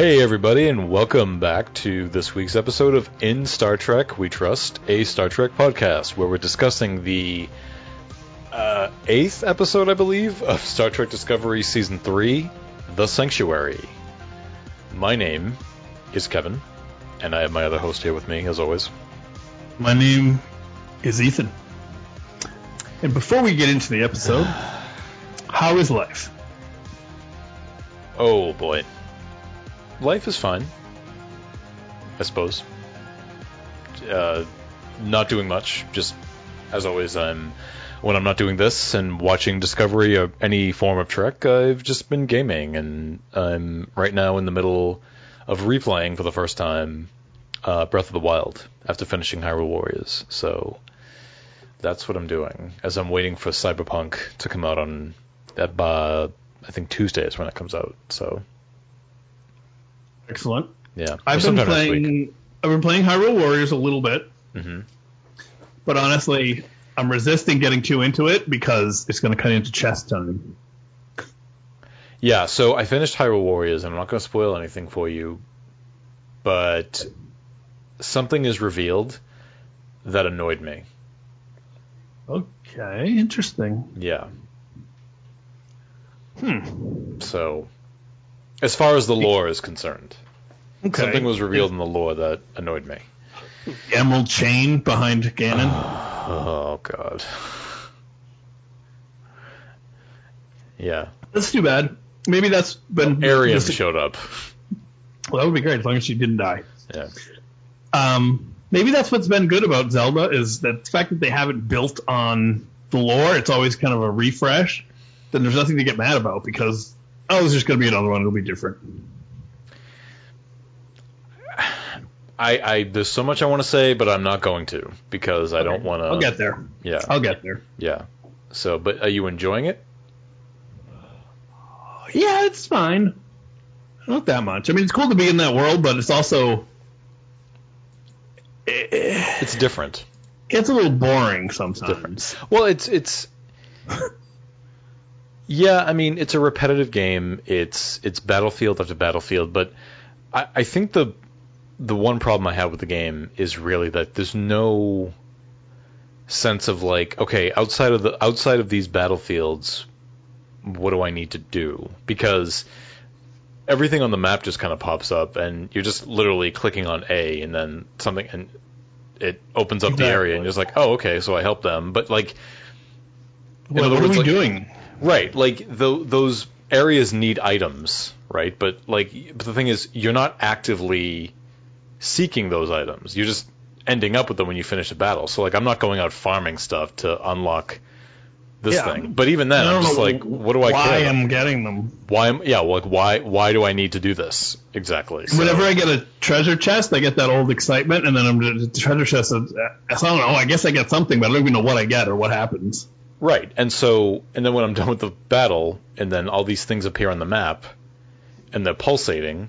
Hey, everybody, and welcome back to this week's episode of In Star Trek We Trust, a Star Trek podcast, where we're discussing the uh, eighth episode, I believe, of Star Trek Discovery Season 3, The Sanctuary. My name is Kevin, and I have my other host here with me, as always. My name is Ethan. And before we get into the episode, how is life? Oh, boy. Life is fine, I suppose. Uh, not doing much, just as always, I'm when I'm not doing this and watching Discovery or any form of Trek, I've just been gaming, and I'm right now in the middle of replaying for the first time uh, Breath of the Wild after finishing Hyrule Warriors. So that's what I'm doing as I'm waiting for Cyberpunk to come out on that. Uh, I think Tuesday is when it comes out. So Excellent. yeah, I've been sometime next week. playing. I've been playing Hyrule Warriors a little bit, Mhm. but honestly, I'm resisting getting too into it because it's going to cut into chess time. Yeah, so I finished Hyrule Warriors, and I'm not going to spoil anything for you, but something is revealed that annoyed me. Okay, interesting. Yeah. Hmm. So, as far as the lore is concerned, Okay. something was revealed in the lore that annoyed me. The Emerald Chain behind Ganon. Oh God. Yeah, That's too bad. Maybe that's been. Arian this- showed up. Well, that would be great as long as she didn't die. Yeah. Um, maybe that's what's been good about Zelda is that the fact that they haven't built on the lore. It's always kind of a refresh. Then there's nothing to get mad about because oh, there's just going to be another one. It'll be different. I, I there's so much I want to say, but I'm not going to because I don't want to. I'll get there. Yeah. I'll get there. Yeah. So, but are you enjoying it? Yeah, it's fine. Not that much. I mean, it's cool to be in that world, but it's also eh. It's different. it's a little boring sometimes. Well, it's it's. Yeah, I mean it's a repetitive game. It's it's battlefield after battlefield, but I, I think the the one problem I have with the game is really that there's no sense of like, okay, outside of the outside of these battlefields, what do I need to do? Because everything on the map just kind of pops up, and you're just literally clicking on A, and then something, and it opens up the area, and you're just like, oh, okay, so I help them. But like, in What, are we like- doing? Right, like tho- those areas need items, right? But like, but the thing is, you're not actively seeking those items. You're just ending up with them when you finish a battle. So like, I'm not going out farming stuff to unlock this Yeah. thing. But even then, I I'm just like, what do I why care? about? I'm getting them. Why am yeah? Like, why why do I need to do this exactly? So- Whenever I get a treasure chest, I get that old excitement, and then I'm the treasure chest. is- I don't know. I guess I get something, but I don't even know what I get or what happens. Right. And so, and then when I'm done with the battle, and then all these things appear on the map, and they're pulsating,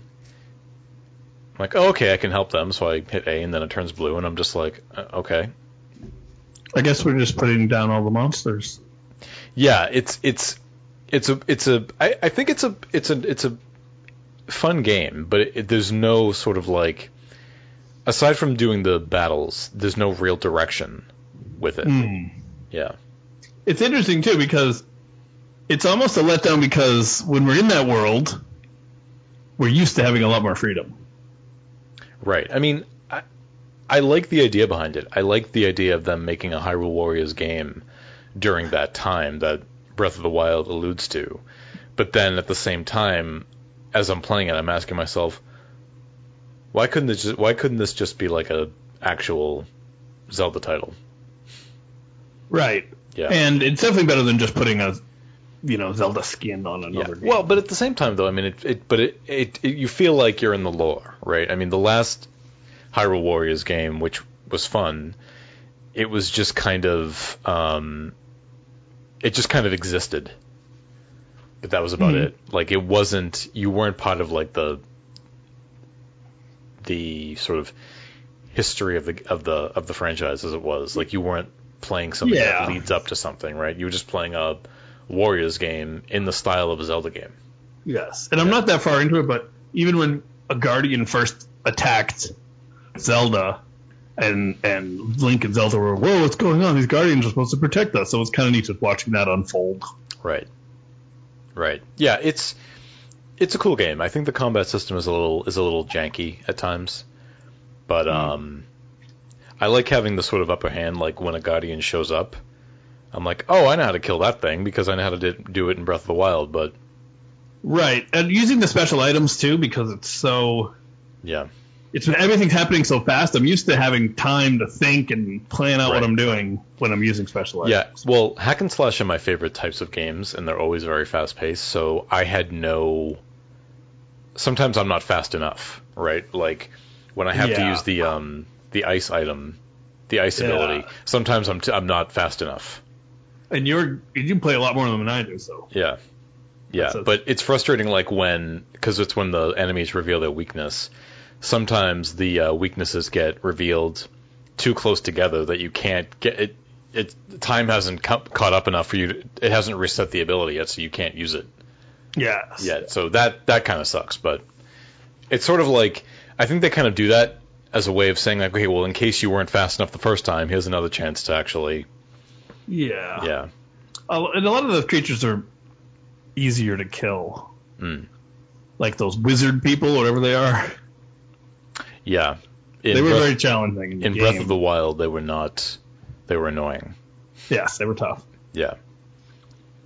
I'm like, oh, okay, I can help them. So I hit A, and then it turns blue, and I'm just like, uh, okay. I guess we're just putting down all the monsters. Yeah, it's it's it's a it's a I, I think it's a it's a it's a fun game, but it, there's no sort of like aside from doing the battles, there's no real direction with it. Hmm. Yeah. It's interesting too because it's almost a letdown because when we're in that world, we're used to having a lot more freedom. Right. I mean, I, I like the idea behind it. I like the idea of them making a Hyrule Warriors game during that time that Breath of the Wild alludes to. But then at the same time, as I'm playing it, I'm asking myself, why couldn't this just, why couldn't this just be like a actual Zelda title? Right. Yeah. And it's definitely better than just putting a, you know, Zelda skin on Yeah. another game. Well, but at the same time, though, I mean, it, it but it, it, it, you feel like you're in the lore, right? I mean, the last Hyrule Warriors game, which was fun, it was just kind of, um, it just kind of existed. But that was about Mhm. it. Like, it wasn't, you weren't part of like the, the sort of history of the of the of the franchise as it was. Like, you weren't playing something Yeah. that leads up to something, right? You were just playing a Warriors game in the style of a Zelda game. Yes, and I'm not that far into it, but even when a guardian first attacked Zelda, and and Link and Zelda were, whoa, what's going on? These guardians are supposed to protect us. So it's kind of neat just watching that unfold. Right. Right. Yeah, it's it's a cool game. I think the combat system is a little is a little janky at times, but um, I like having the sort of upper hand. Like when a guardian shows up, I'm like, oh, I know how to kill that thing because I know how to do it in Breath of the Wild. But Right, and using the special items too because it's so yeah, it's everything's happening so fast. I'm used to having time to think and plan out what I'm doing when I'm using special items. yeah. Well, hack and slash are my favorite types of games, and they're always very fast paced. So I had no. Sometimes I'm not fast enough, right? Like when I have to use the um the ice item, the ice Yeah. ability. Sometimes I'm t- I'm not fast enough. And you're you play a lot more than I do, so Yeah. Yeah, a- but it's frustrating like when because it's when the enemies reveal their weakness. Sometimes the uh, weaknesses get revealed too close together that you can't get it. It time hasn't ca- caught up enough for you. To, it hasn't reset the ability yet, so you can't use it yes. yet. So that that kind of sucks. But it's sort of like I think they kind of do that as a way of saying like, okay, well, in case you weren't fast enough the first time, here's another chance to actually, Yeah. yeah, Uh, and a lot of the creatures are easier to kill. Mm. Like those wizard people, whatever they are. yeah. In they were Breath- very challenging in, in. Breath of the Wild, they were not. They were annoying. Yes, they were tough. Yeah.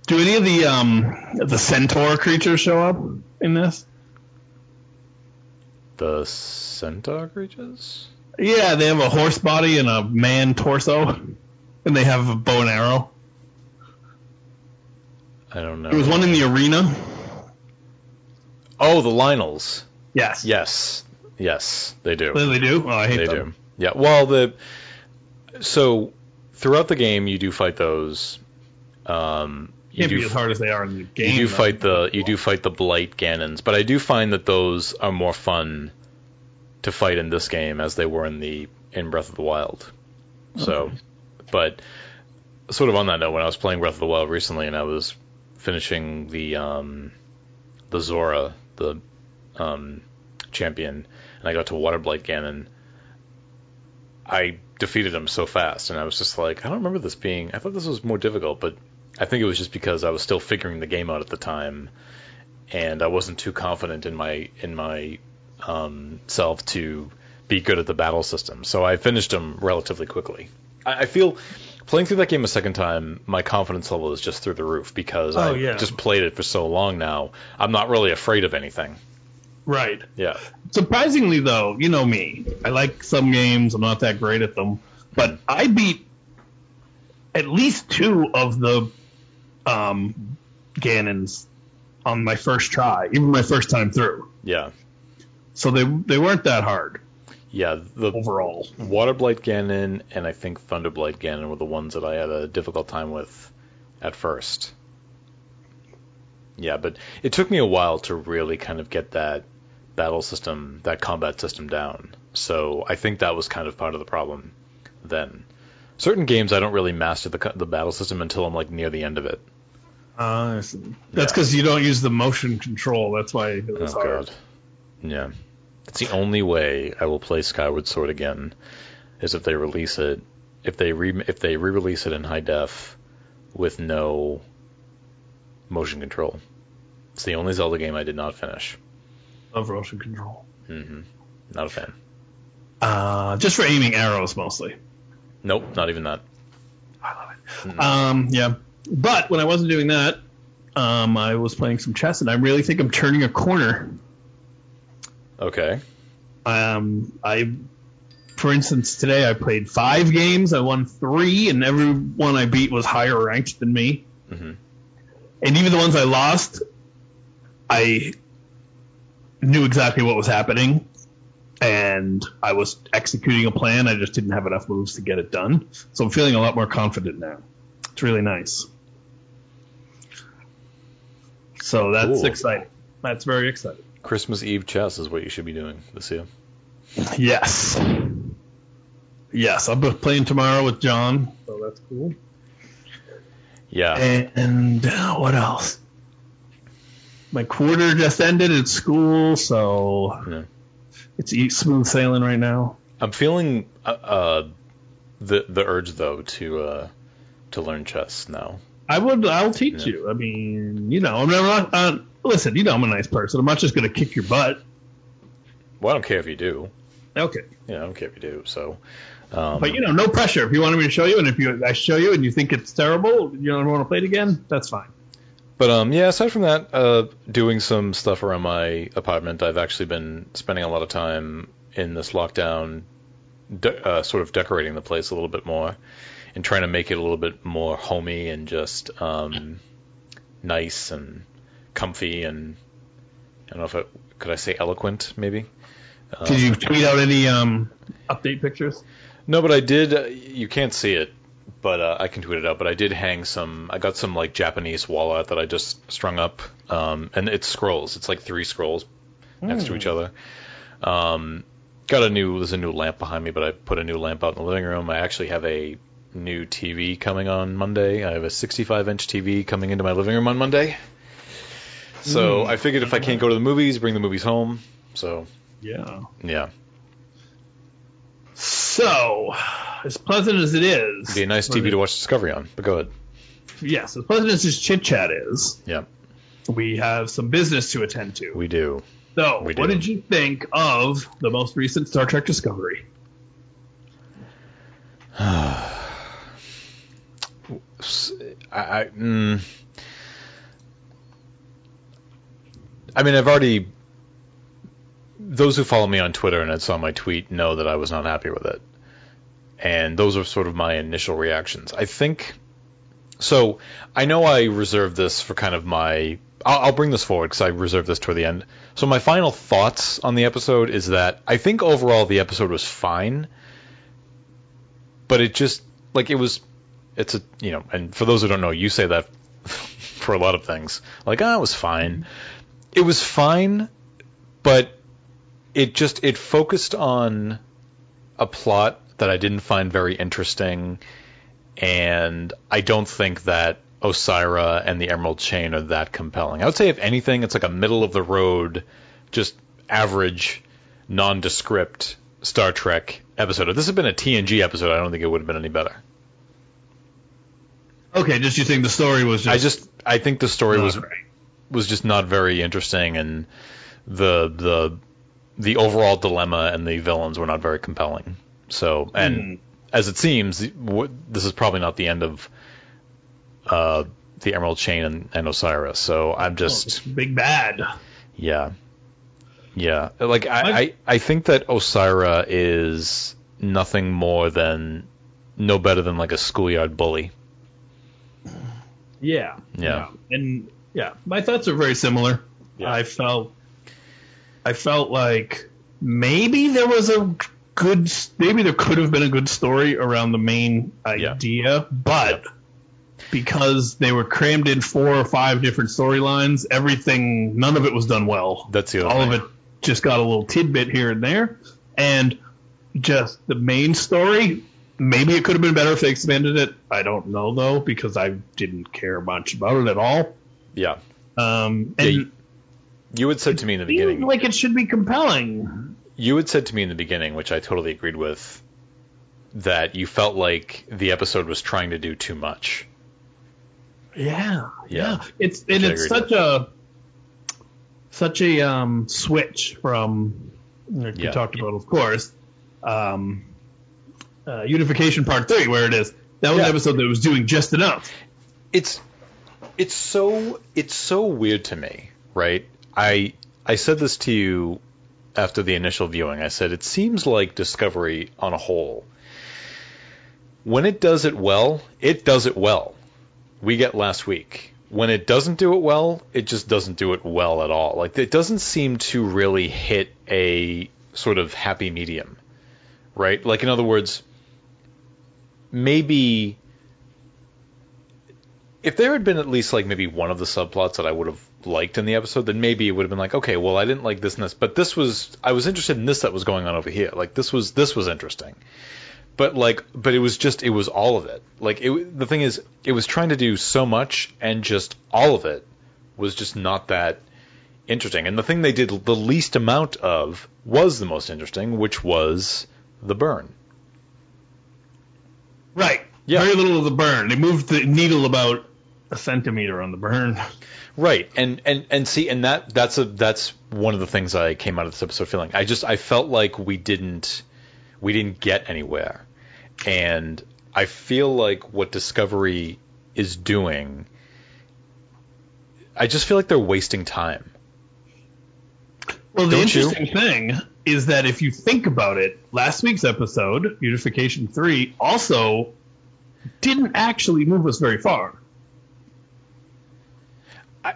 Do any of the um the centaur creatures show up in this? The centaur creatures? Yeah, they have a horse body and a man torso, and they have a bow and arrow. I don't know. There was one in the arena. Oh, the Lynels. Yes. Yes. Yes, they do. They do. Oh, I hate They them. do. Yeah. Well, the so throughout the game you do fight those. Um, Can't do be as hard as they are in the game. you do fight the you do fight the blight Ganons, but I do find that those are more fun to fight in this game as they were in the in Breath of the Wild. So, Okay. but sort of on that note, when I was playing Breath of the Wild recently, and I was finishing the um, the Zora, the um, champion, and I got to Waterblight Ganon, I defeated him so fast, and I was just like, I don't remember this being. I thought this was more difficult, but I think it was just because I was still figuring the game out at the time, and I wasn't too confident in my in my um, self to be good at the battle system. So I finished him relatively quickly. I, I feel playing through that game a second time, my confidence level is just through the roof because Oh, I yeah. just played it for so long now. I'm not really afraid of anything. Right. Yeah. Surprisingly, though, you know me. I like some games. I'm not that great at them, but I beat at least two of the um, Ganons on my first try, even my first time through. Yeah. So they they weren't that hard Yeah. The overall. Water Blight Ganon and I think Thunder Blight Ganon were the ones that I had a difficult time with at first. Yeah, but it took me a while to really kind of get that battle system, that combat system down. So I think that was kind of part of the problem then. Certain games I don't really master the the battle system until I'm like near the end of it. Uh, that's Yeah. because you don't use the motion control. That's why it was oh hard. god. Yeah. It's the only way I will play Skyward Sword again is if they release it if they re if they re-release it in high def with no motion control. It's the only Zelda game I did not finish. Of motion control. Mm-hmm. Not a fan. Uh, just for aiming arrows mostly. Nope, not even that. I love it. Mm-mm. Um, yeah, but when I wasn't doing that, um, I was playing some chess, and I really think I'm turning a corner. Okay. Um, I, for instance, today I played five games. I won three, and every one I beat was higher ranked than me. hmm And even the ones I lost, I knew exactly what was happening, and I was executing a plan. I just didn't have enough moves to get it done. So I'm feeling a lot more confident now. It's really nice. So that's Cool. exciting. That's very exciting. Christmas Eve chess is what you should be doing this year. Yes. Yes, I'll be playing tomorrow with John, so that's cool. Yeah. And uh, what else? My quarter just ended at school, so Yeah. It's smooth sailing right now. I'm feeling uh, uh, the the urge though to uh, to learn chess now. I would. I'll teach Yeah. you. I mean, you know, I'm not. Uh, listen, you know, I'm a nice person. I'm not just gonna kick your butt. Well, I don't care if you do. Okay. Yeah, I don't care if you do. So, um, But you know, no pressure. If you wanted me to show you, and if you I show you and you think it's terrible, you don't want to play it again, that's fine. But um, yeah. Aside from that, uh, doing some stuff around my apartment. I've actually been spending a lot of time in this lockdown, de- uh, sort of decorating the place a little bit more, and trying to make it a little bit more homey and just um, nice and comfy and I don't know if it, could I say eloquent maybe. Um, Did you tweet out any um, update pictures? No, but I did. Uh, you can't see it, but uh, I can tweet it out. But I did hang some. I got some like Japanese wall art that I just strung up, um, and it's scrolls. It's like three scrolls next to each other. Um, got a new. There's a new lamp behind me, but I put a new lamp out in the living room. I actually have a new TV coming on Monday. I have a 65 inch TV coming into my living room on Monday. So Mm. I figured if I can't go to the movies, bring the movies home. So Yeah. yeah, So, as pleasant as it is, It'd be a nice TV to watch Discovery on. But go ahead. yes, as pleasant as this chit chat is, Yeah, we have some business to attend to. we do. So, we what do. did you think of the most recent Star Trek Discovery? I, I, mm, I mean, I've already. Those who follow me on Twitter and had saw my tweet know that I was not happy with it, and those are sort of my initial reactions. I think. So I know I reserved this for kind of my. I'll, I'll bring this forward because I reserved this toward the end. So my final thoughts on the episode is that I think overall the episode was fine, but it just like it was it's a you know and for those who don't know you say that for a lot of things like ah it was fine it was fine but it just it focused on a plot that I didn't find very interesting and I don't think that Osyraa and the Emerald Chain are that compelling. I would say if anything it's like a middle of the road just average nondescript Star Trek episode. If this had been a TNG episode, I don't think it would have been any better. Okay, just you think the story was just. I just I think the story was great. was just not very interesting, and the the the overall dilemma and the villains were not very compelling. So, and Hmm. as it seems, this is probably not the end of uh, the Emerald Chain and, and Osiris. So I'm just big bad. yeah, yeah. Like I, I I think that Osyraa is nothing more than no better than like a schoolyard bully. Yeah. Yeah. And yeah, my thoughts are very similar. Yeah. I felt I felt like maybe there was a good maybe there could have been a good story around the main idea, but because they were crammed in four or five different storylines, everything none of it was done well. That's the other All thing. of it just got a little tidbit here and there and just the main story Maybe it could have been better if they expanded it. I don't know though because I didn't care much about it at all. Yeah. Um, Yeah, and you, you had said to me in the beginning. like it should be compelling. You had said to me in the beginning, which I totally agreed with, that you felt like the episode was trying to do too much. Yeah, Yeah. It's and it's such a such a um, switch from like Yeah. we talked about, of course, um, uh, Unification Part Three, where it is that was Yeah. an episode that was doing just enough. It's it's so it's so weird to me, right? I I said this to you after the initial viewing. I said it seems like Discovery on a whole. When it does it well, it does it well. We get last week. When it doesn't do it well, it just doesn't do it well at all. Like it doesn't seem to really hit a sort of happy medium. Right? Like in other words, maybe if there had been at least like maybe one of the subplots that I would have liked in the episode, then maybe it would have been like, okay, well, I didn't like this and this, but this was I was interested in this that was going on over here. Like this was this was interesting, but like, but it was just it was all of it. Like it, the thing is, it was trying to do so much, and just all of it was just not that interesting. And the thing they did the least amount of was the most interesting, which was the burn. Right. Yeah. Very little of the burn. They moved the needle about a centimeter on the burn. Right, and and and see, and that that's a that's one of the things I came out of this episode feeling. I just I felt like we didn't we didn't get anywhere, and I feel like what Discovery is doing. I just feel like they're wasting time. Well, the Don't you? interesting thing is that if you think about it, last week's episode, Unification 3, also didn't actually move us very far. I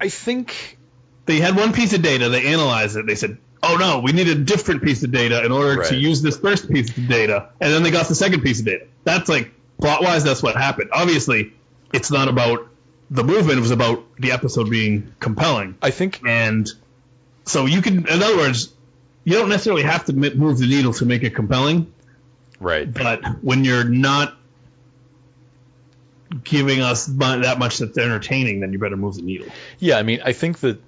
I think They had one piece of data, they analyzed it, they said, oh no, we need a different piece of data in order Right. to use this first piece of data. And then they got the second piece of data. That's like, plot wise, that's what happened. Obviously, it's not about the movement, it was about the episode being compelling. I think And so you can, in other words, you don't necessarily have to move the needle to make it compelling, right. but when you're not giving us that much that's entertaining, then you better move the needle. Yeah, I mean, I think that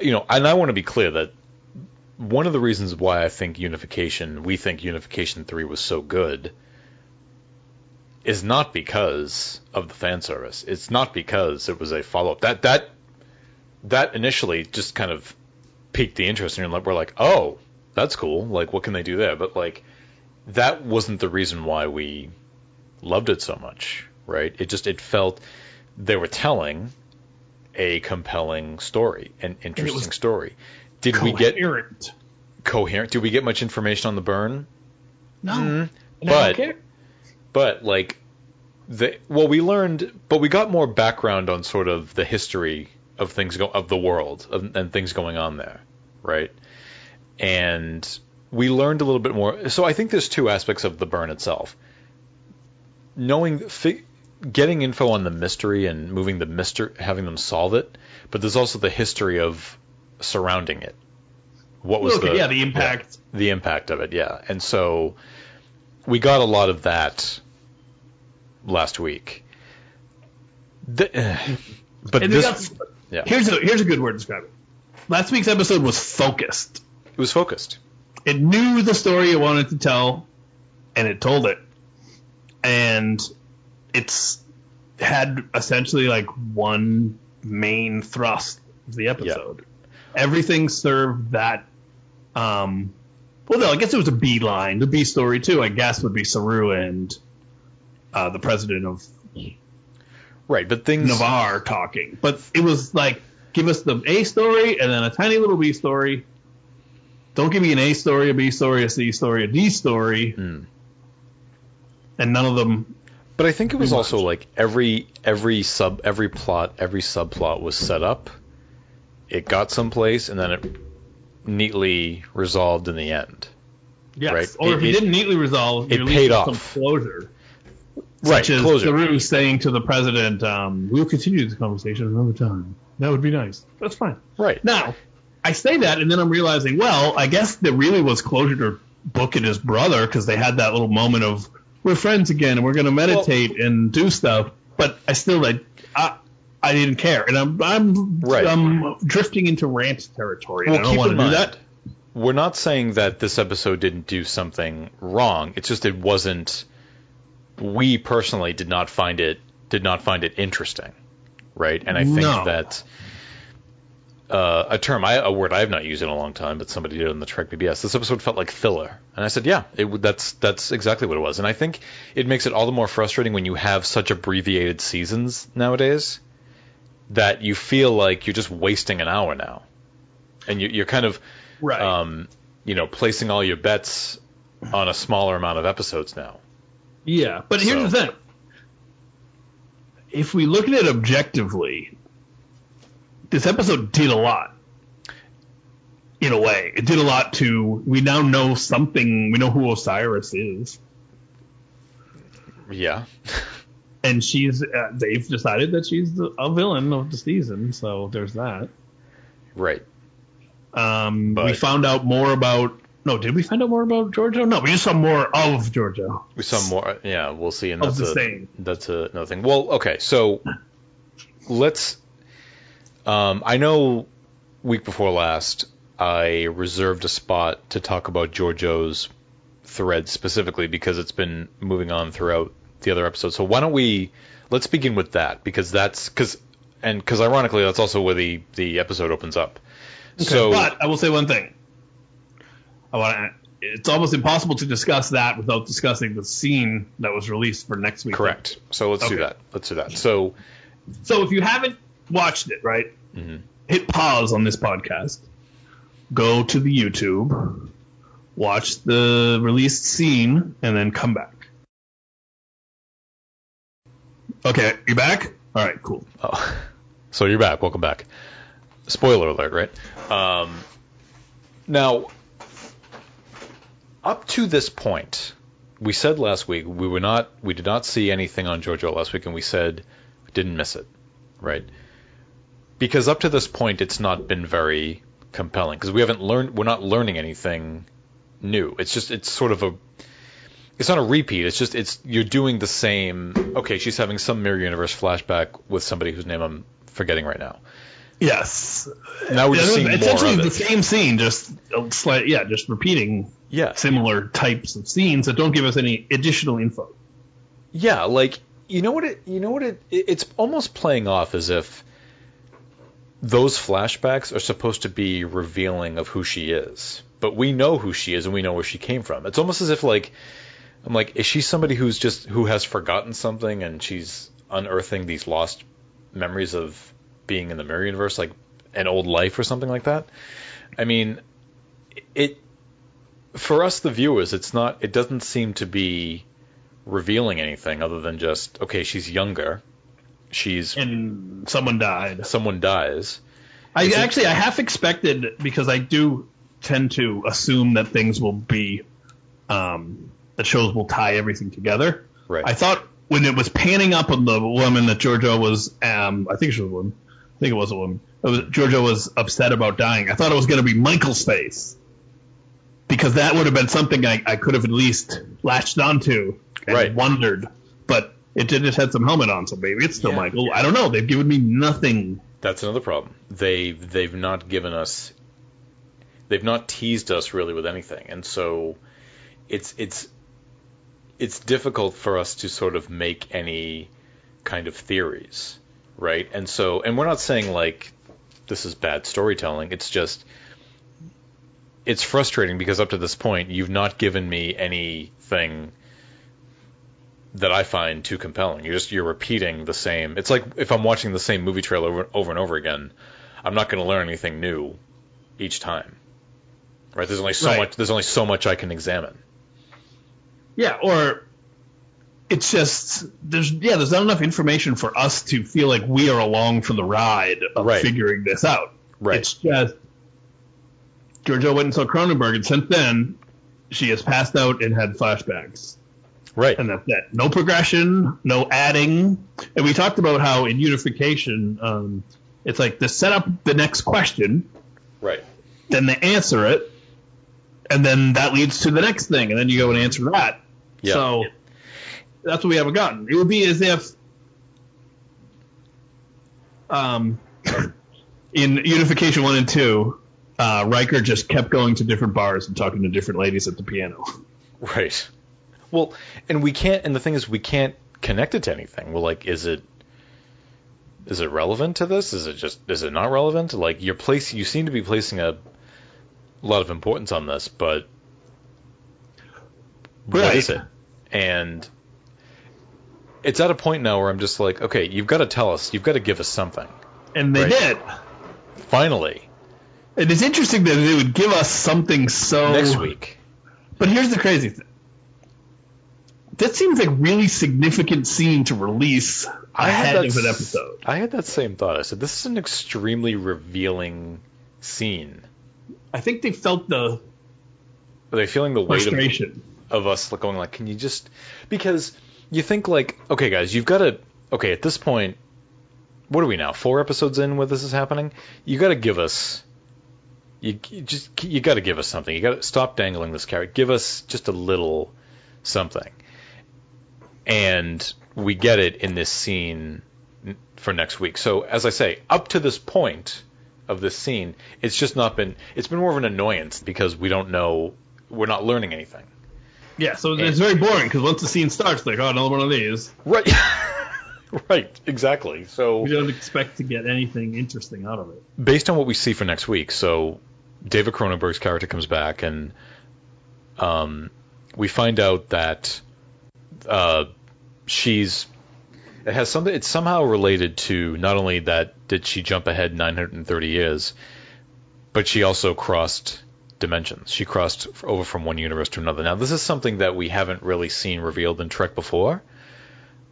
you know, and I want to be clear that one of the reasons why I think Unification, we think Unification 3 was so good is not because of the fan service. It's not because it was a follow-up. That that that initially just kind of piqued the interest and you're like we're like, "Oh, that's cool. Like what can they do there?" But like that wasn't the reason why we loved it so much, right? It just it felt they were telling a compelling story, an interesting story. Did we get Coherent. coherent? Did we get much information on the burn? No. Mm-hmm. Don't But- But like the well, we learned, but we got more background on sort of the history of things go of the world of, and things going on there, right? And we learned a little bit more. So I think there's two aspects of the burn itself. Knowing, fi- getting info on the mystery and moving the mystery, having them solve it, but there's also the history of surrounding it. What was okay, the yeah, the impact. the impact of it, yeah. And so we got a lot of that last week. The, but And this, got- yeah, Here's a here's a good word to describe it. Last week's episode was focused. it was focused. It knew the story it wanted to tell, and it told it. And it's had essentially like one main thrust of the episode. Everything served that. Um, well, no, I guess it was a B line. The B story too, I guess, would be Saru and uh, the president of Right, but things Ni'Var talking. But it was like, give us the A story and then a tiny little B story. Don't give me an A story, a B story, a C story, a D story. Hmm. And none of them. But I think it was Pretty also like every every sub every plot every subplot was set up. It got someplace and then it neatly resolved in the end. Yes. Right. Or It- if you it- didn't neatly resolve, it you paid paid some closure. Right, Such as closure. Saru saying to the president, um, "We'll continue this conversation another time." That would be nice. That's fine. Right. Now, I say that, and then I'm realizing, well, I guess there really was closure to Book and his brother because they had that little moment of we're friends again and we're going to meditate and do stuff. But I still, like, I, I didn't care, and I'm I'm Right. I'm drifting into rant territory. and Well, I don't want to do that. We're not saying that this episode didn't do something wrong. It's just it wasn't. We personally did not find it did not find it interesting, right? And I think No. that uh, a term, I, a word I have not used in a long time, but somebody did on the Trek BBS. This episode felt like filler, and I said, yeah, it, that's that's exactly what it was. And I think it makes it all the more frustrating when you have such abbreviated seasons nowadays that you feel like you're just wasting an hour now, and you, you're kind of Right. um, you know, placing all your bets on a smaller amount of episodes now. Yeah, but here's So- the thing. If we look at it objectively, this episode did a lot. In a way, it did a lot to. We now know something. We know who Osiris is, Yeah. and she's. Uh, they've decided that she's the, a villain of the season. So there's that. right. Um, we found out more about. No, did we find out more about Georgiou? No, we just saw more of Georgiou. We saw more. Yeah, we'll see. And Of that's the a, same. That's a, another thing. Well, okay, so let's. Um, I know week before last, I reserved a spot to talk about Georgiou's thread specifically because it's been moving on throughout the other episodes. So why don't we let's begin with that because that's because and because ironically that's also where the the episode opens up. Okay, so but I will say one thing. I want it's almost impossible to discuss that without discussing the scene that was released for next week. correct. So let's do that. Let's do that. So So if you haven't watched it, right, Mhm. hit pause on this podcast, go to the YouTube, watch the released scene, and then come back. Okay, you back? All right, cool. Oh, so you're back. Welcome back. Spoiler alert, right? Um, now, up to this point, we said last week we were not, we did not see anything on JoJo last week, and we said we didn't miss it, right? Because up to this point, it's not been very compelling because we haven't learned, we're not learning anything new. It's just, it's sort of a, it's not a repeat. It's just it's you're doing the same. Okay, she's having some mirror universe flashback with somebody whose name I'm forgetting right now. Yes. Now we're just seeing more essentially the same scene, just a slight, yeah, just repeating Yeah, similar types of scenes that don't give us any additional info. yeah. Like you know what it. You know what it- It's almost playing off as if those flashbacks are supposed to be revealing of who she is, but we know who she is and we know where she came from. It's almost as if like I'm like, is she somebody who's just who has forgotten something and she's unearthing these lost memories of being in the mirror universe, like an old life or something like that? I mean, it for us the viewers, it's not. It doesn't seem to be revealing anything other than just okay, she's younger, she's And someone died. someone dies. I Is it- actually I half expected because I do tend to assume that things will be um, that shows will tie everything together. Right. I thought when it was panning up on the woman that Georgiou was um, I think she was a woman. I think it was a woman. Was, Georgiou was upset about dying. I thought it was going to be Michael's face because that would have been something I, I could have at least latched onto and Right. wondered. But it did just had some helmet on, so maybe it's still Yeah. Michael. I don't know. They've given me nothing That's another problem. They they've not given us they've not teased us really with anything. And so it's it's it's difficult for us to sort of make any kind of theories, right? And so and we're not saying like this is bad storytelling. It's just it's frustrating because up to this point you've not given me anything that I find too compelling. You're just you're repeating the same. It's like if I'm watching the same movie trailer over, over and over again, I'm not going to learn anything new each time. Right? There's only so Right. much. There's only so much I can examine. Yeah, or it's just there's yeah, there's not enough information for us to feel like we are along for the ride of Right. figuring this out. Right. It's just Georgiou went and saw Cronenberg, and since then she has passed out and had flashbacks, Right. and that's it. No progression, no adding. And we talked about how in unification, um, it's like to set up the next question, Right. then they answer it, and then that leads to the next thing, and then you go and answer that. Yeah. So that's what we haven't gotten. It would be as if um, in Unification 1 and 2, uh, Riker just kept going to different bars and talking to different ladies at the piano. Right. Well, and we can't. And the thing is, we can't connect it to anything. We're like, is it? Is it relevant to this? Is it just? Is it not relevant? Like your place, you seem to be placing a lot of importance on this, but what Right. is it? And it's at a point now where I'm just like, okay, you've got to tell us. You've got to give us something. And they Right. did. Finally, it's interesting that they would give us something so. next week. But here's the crazy thing. That seems like really significant scene to release I had ahead that of an episode. I had that same thought. I said, this is an extremely revealing scene. I think they felt the Are they feeling the weight of, of us going like, can you just because you think like, okay, guys, you've got to okay at this point. What are we now? Four episodes in where this is happening. You got to give us. You, you just you got to give us something. You got to stop dangling this carrot. Give us just a little something. And we get it in this scene for next week. So as I say, up to this point, of this scene. It's just not been. It's been more of an annoyance because we don't know. We're not learning anything. Yeah, so it's very boring because once the scene starts, like, oh, another one of these. Right. right. Exactly. So We don't expect to get anything interesting out of it. based on what we see for next week, so David Cronenberg's character comes back, and um, we find out that uh, she's it has something. It's somehow related to not only that did she jump ahead 930 years, but she also crossed dimensions. She crossed over from one universe to another. Now, this is something that we haven't really seen revealed in Trek before,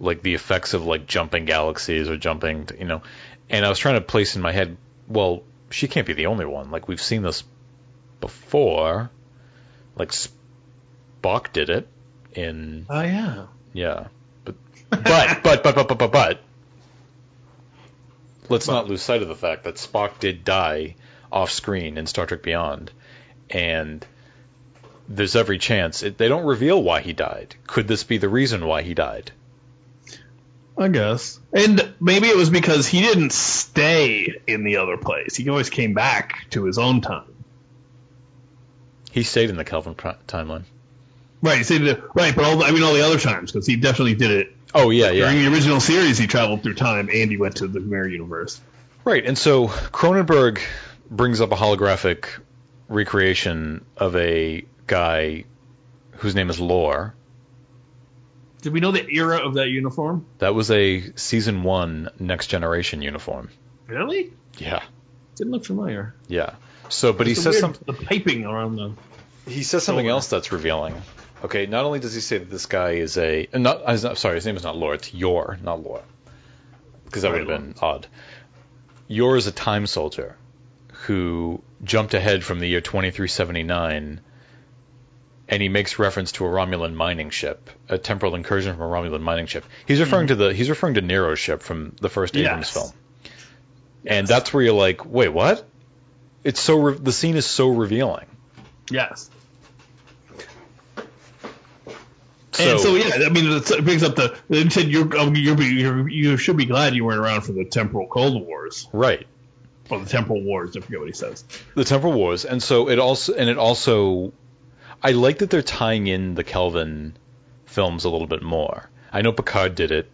like the effects of like jumping galaxies or jumping, you know. And I was trying to place in my head, well, she can't be the only one. Like we've seen this before. Like Spock did it in Oh yeah. yeah, but but but but but but but, but let's not lose sight of the fact that Spock did die off screen in Star Trek Beyond, and there's every chance it, they don't reveal why he died. Could this be the reason why he died? I guess. And maybe it was because he didn't stay in the other place. He always came back to his own time. He stayed in the Kelvin pro- timeline. Right. He stayed, right, but all the, I mean all the other times because he definitely did it Oh yeah, yeah. during the original series. He traveled through time and he went to the mirror universe. Right, and so Cronenberg brings up a holographic recreation of a guy whose name is Lore. Did we know the era of that uniform? That was a season one Next Generation uniform. Really? Yeah, Didn't look familiar. yeah. So, but he says something. the piping around the. he says something Shoulder. else that's revealing. Okay, not only does he say that this guy is a, not, I'm sorry, his name is not Lore, it's Yor, not Lore, because that would have been odd. Yor is a time soldier who jumped ahead from the year 2379 and he makes reference to a Romulan mining ship, a temporal incursion from a Romulan mining ship. He's referring to the he's referring to Nero's ship from the first Abrams Yes. film, and that's where you're like, wait, what? It's so re- the scene is so revealing. Yes. So, and so yeah, I mean, it brings up the. They said you're, um, you're, you're you should be glad you weren't around for the temporal Cold Wars right, or the temporal wars. I forget what he says. the Temporal Wars, and so it also and it also, I like that they're tying in the Kelvin films a little bit more. I know Picard did it,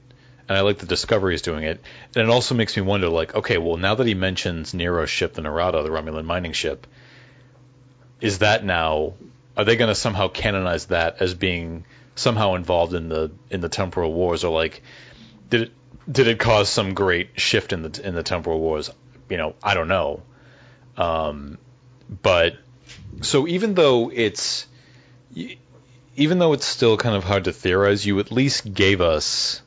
and I like that Discovery is doing it, and it also makes me wonder, like, okay, well now that he mentions Nero's ship, the Narada, the Romulan mining ship, is that now? Are they going to somehow canonize that as being somehow involved in the in the temporal wars, or like, did it did it cause some great shift in the in the temporal wars? You know, I don't know. Um, but so even though it's even though it's still kind of hard to theorize, you at least gave us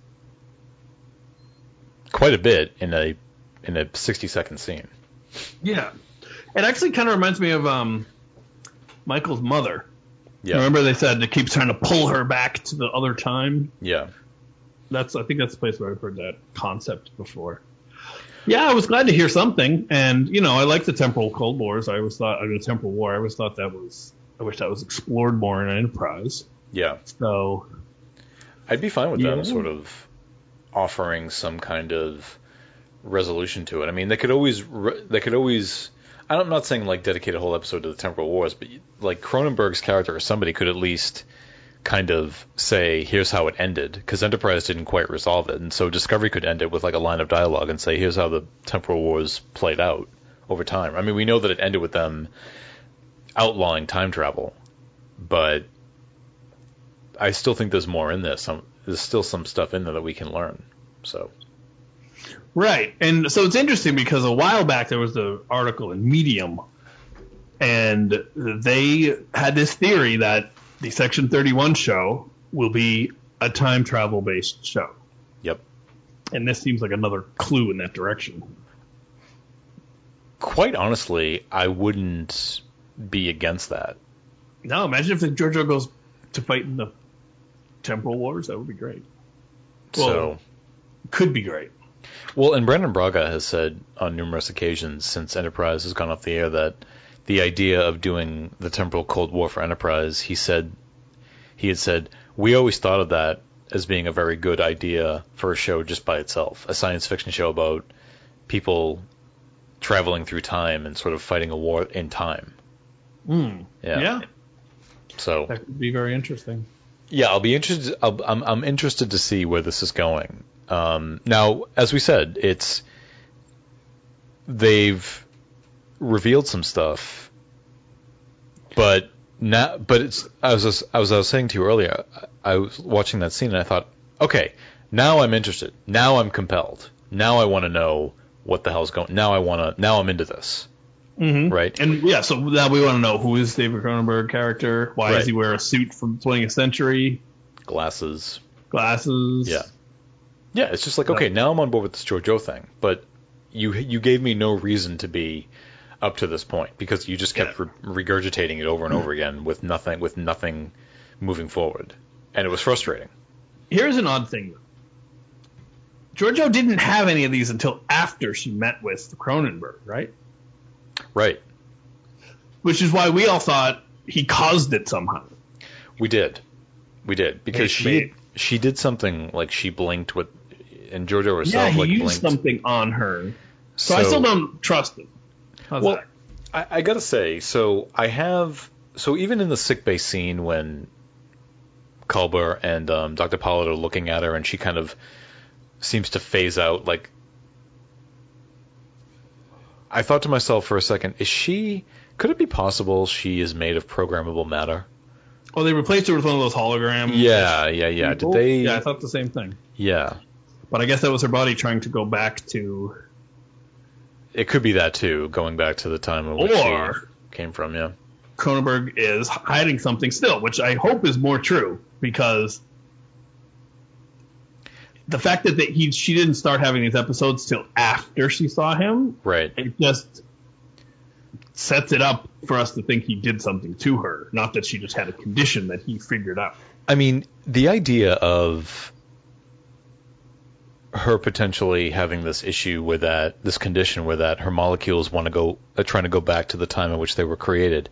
quite a bit in a in a 60 second scene. Yeah, it actually kind of reminds me of um, Michael's mother. Yeah. Remember they said it keeps trying to pull her back to the other time. Yeah. That's I think that's the place where I've heard that concept before. Yeah, I was glad to hear something, and you know, I like the temporal Cold Wars. I always thought, I mean, the temporal war. I always thought that was. I wish that was explored more in Enterprise. Yeah. So I'd be fine with Yeah. them sort of offering some kind of resolution to it. I mean, they could always re- they could always I'm not saying like dedicate a whole episode to the temporal wars, but like Cronenberg's character or somebody could at least kind of say here's how it ended because Enterprise didn't quite resolve it, and so Discovery could end it with like a line of dialogue and say here's how the temporal wars played out over time. I mean, we know that it ended with them outlawing time travel, but I still think there's more in this. There's still some stuff in there that we can learn. So Right. And so it's interesting because a while back there was the article in Medium and they had this theory that the Section 31 show will be a time travel based show. Yep. And this seems like another clue in that direction. quite honestly, I wouldn't be against that. No, imagine if the Georgiou goes to fight in the temporal wars. That would be great. Well, so Could be great. Well, and Brannon Braga has said on numerous occasions since Enterprise has gone off the air that the idea of doing the temporal Cold War for Enterprise, he said, he had said, we always thought of that as being a very good idea for a show just by itself, a science fiction show about people traveling through time and sort of fighting a war in time. Mm. Yeah. yeah, So that could be very interesting. yeah, I'll be interested. I'll, I'm I'm interested to see where this is going. Um, now, as we said, it's they've revealed some stuff, but now, but it's I was just, I was I was saying to you earlier. I was watching that scene and I thought, okay, now I'm interested. Now I'm compelled. Now I want to know what the hell's going. Now I want to. Now I'm into this. Mm-hmm. Right. And yeah, so now we want to know who is David Cronenberg character? Why Right. does he wear a suit from the 20th century? Glasses. Glasses. Yeah. Yeah, it's just like okay, now I'm on board with this Jojo thing, but you you gave me no reason to be up to this point because you just kept Yeah. re- regurgitating it over and over again with nothing with nothing moving forward, and it was frustrating. Here's an odd thing. Georgiou didn't have any of these until after she met with Cronenberg, right? Right, Which is why we all thought he caused it somehow. we did, we did because she she did something like she blinked with, and Yeah, herself he like used blinked. something on her. So, I still don't trust him. How's Well, that? I, I gotta say, so I have, so even in the sick bay scene when Culber and um, Dr. Pollard are looking at her and she kind of seems to phase out, like, I thought to myself for a second, is she, could it be possible she is made of programmable matter? Oh, they replaced her with one of those holograms. Yeah, yeah, yeah. Did they? Yeah, I thought the same thing. yeah. But I guess that was her body trying to go back to. It could be that too, going back to the time in which Or- she came from, yeah. Cronenberg is hiding something still, which I hope is more true because the fact that, that he she didn't start having these episodes till after she saw him, Right. it just sets it up for us to think he did something to her, not that she just had a condition that he figured out. I mean, the idea of her potentially having this issue with that, this condition where that her molecules want to go, are trying to go back to the time in which they were created,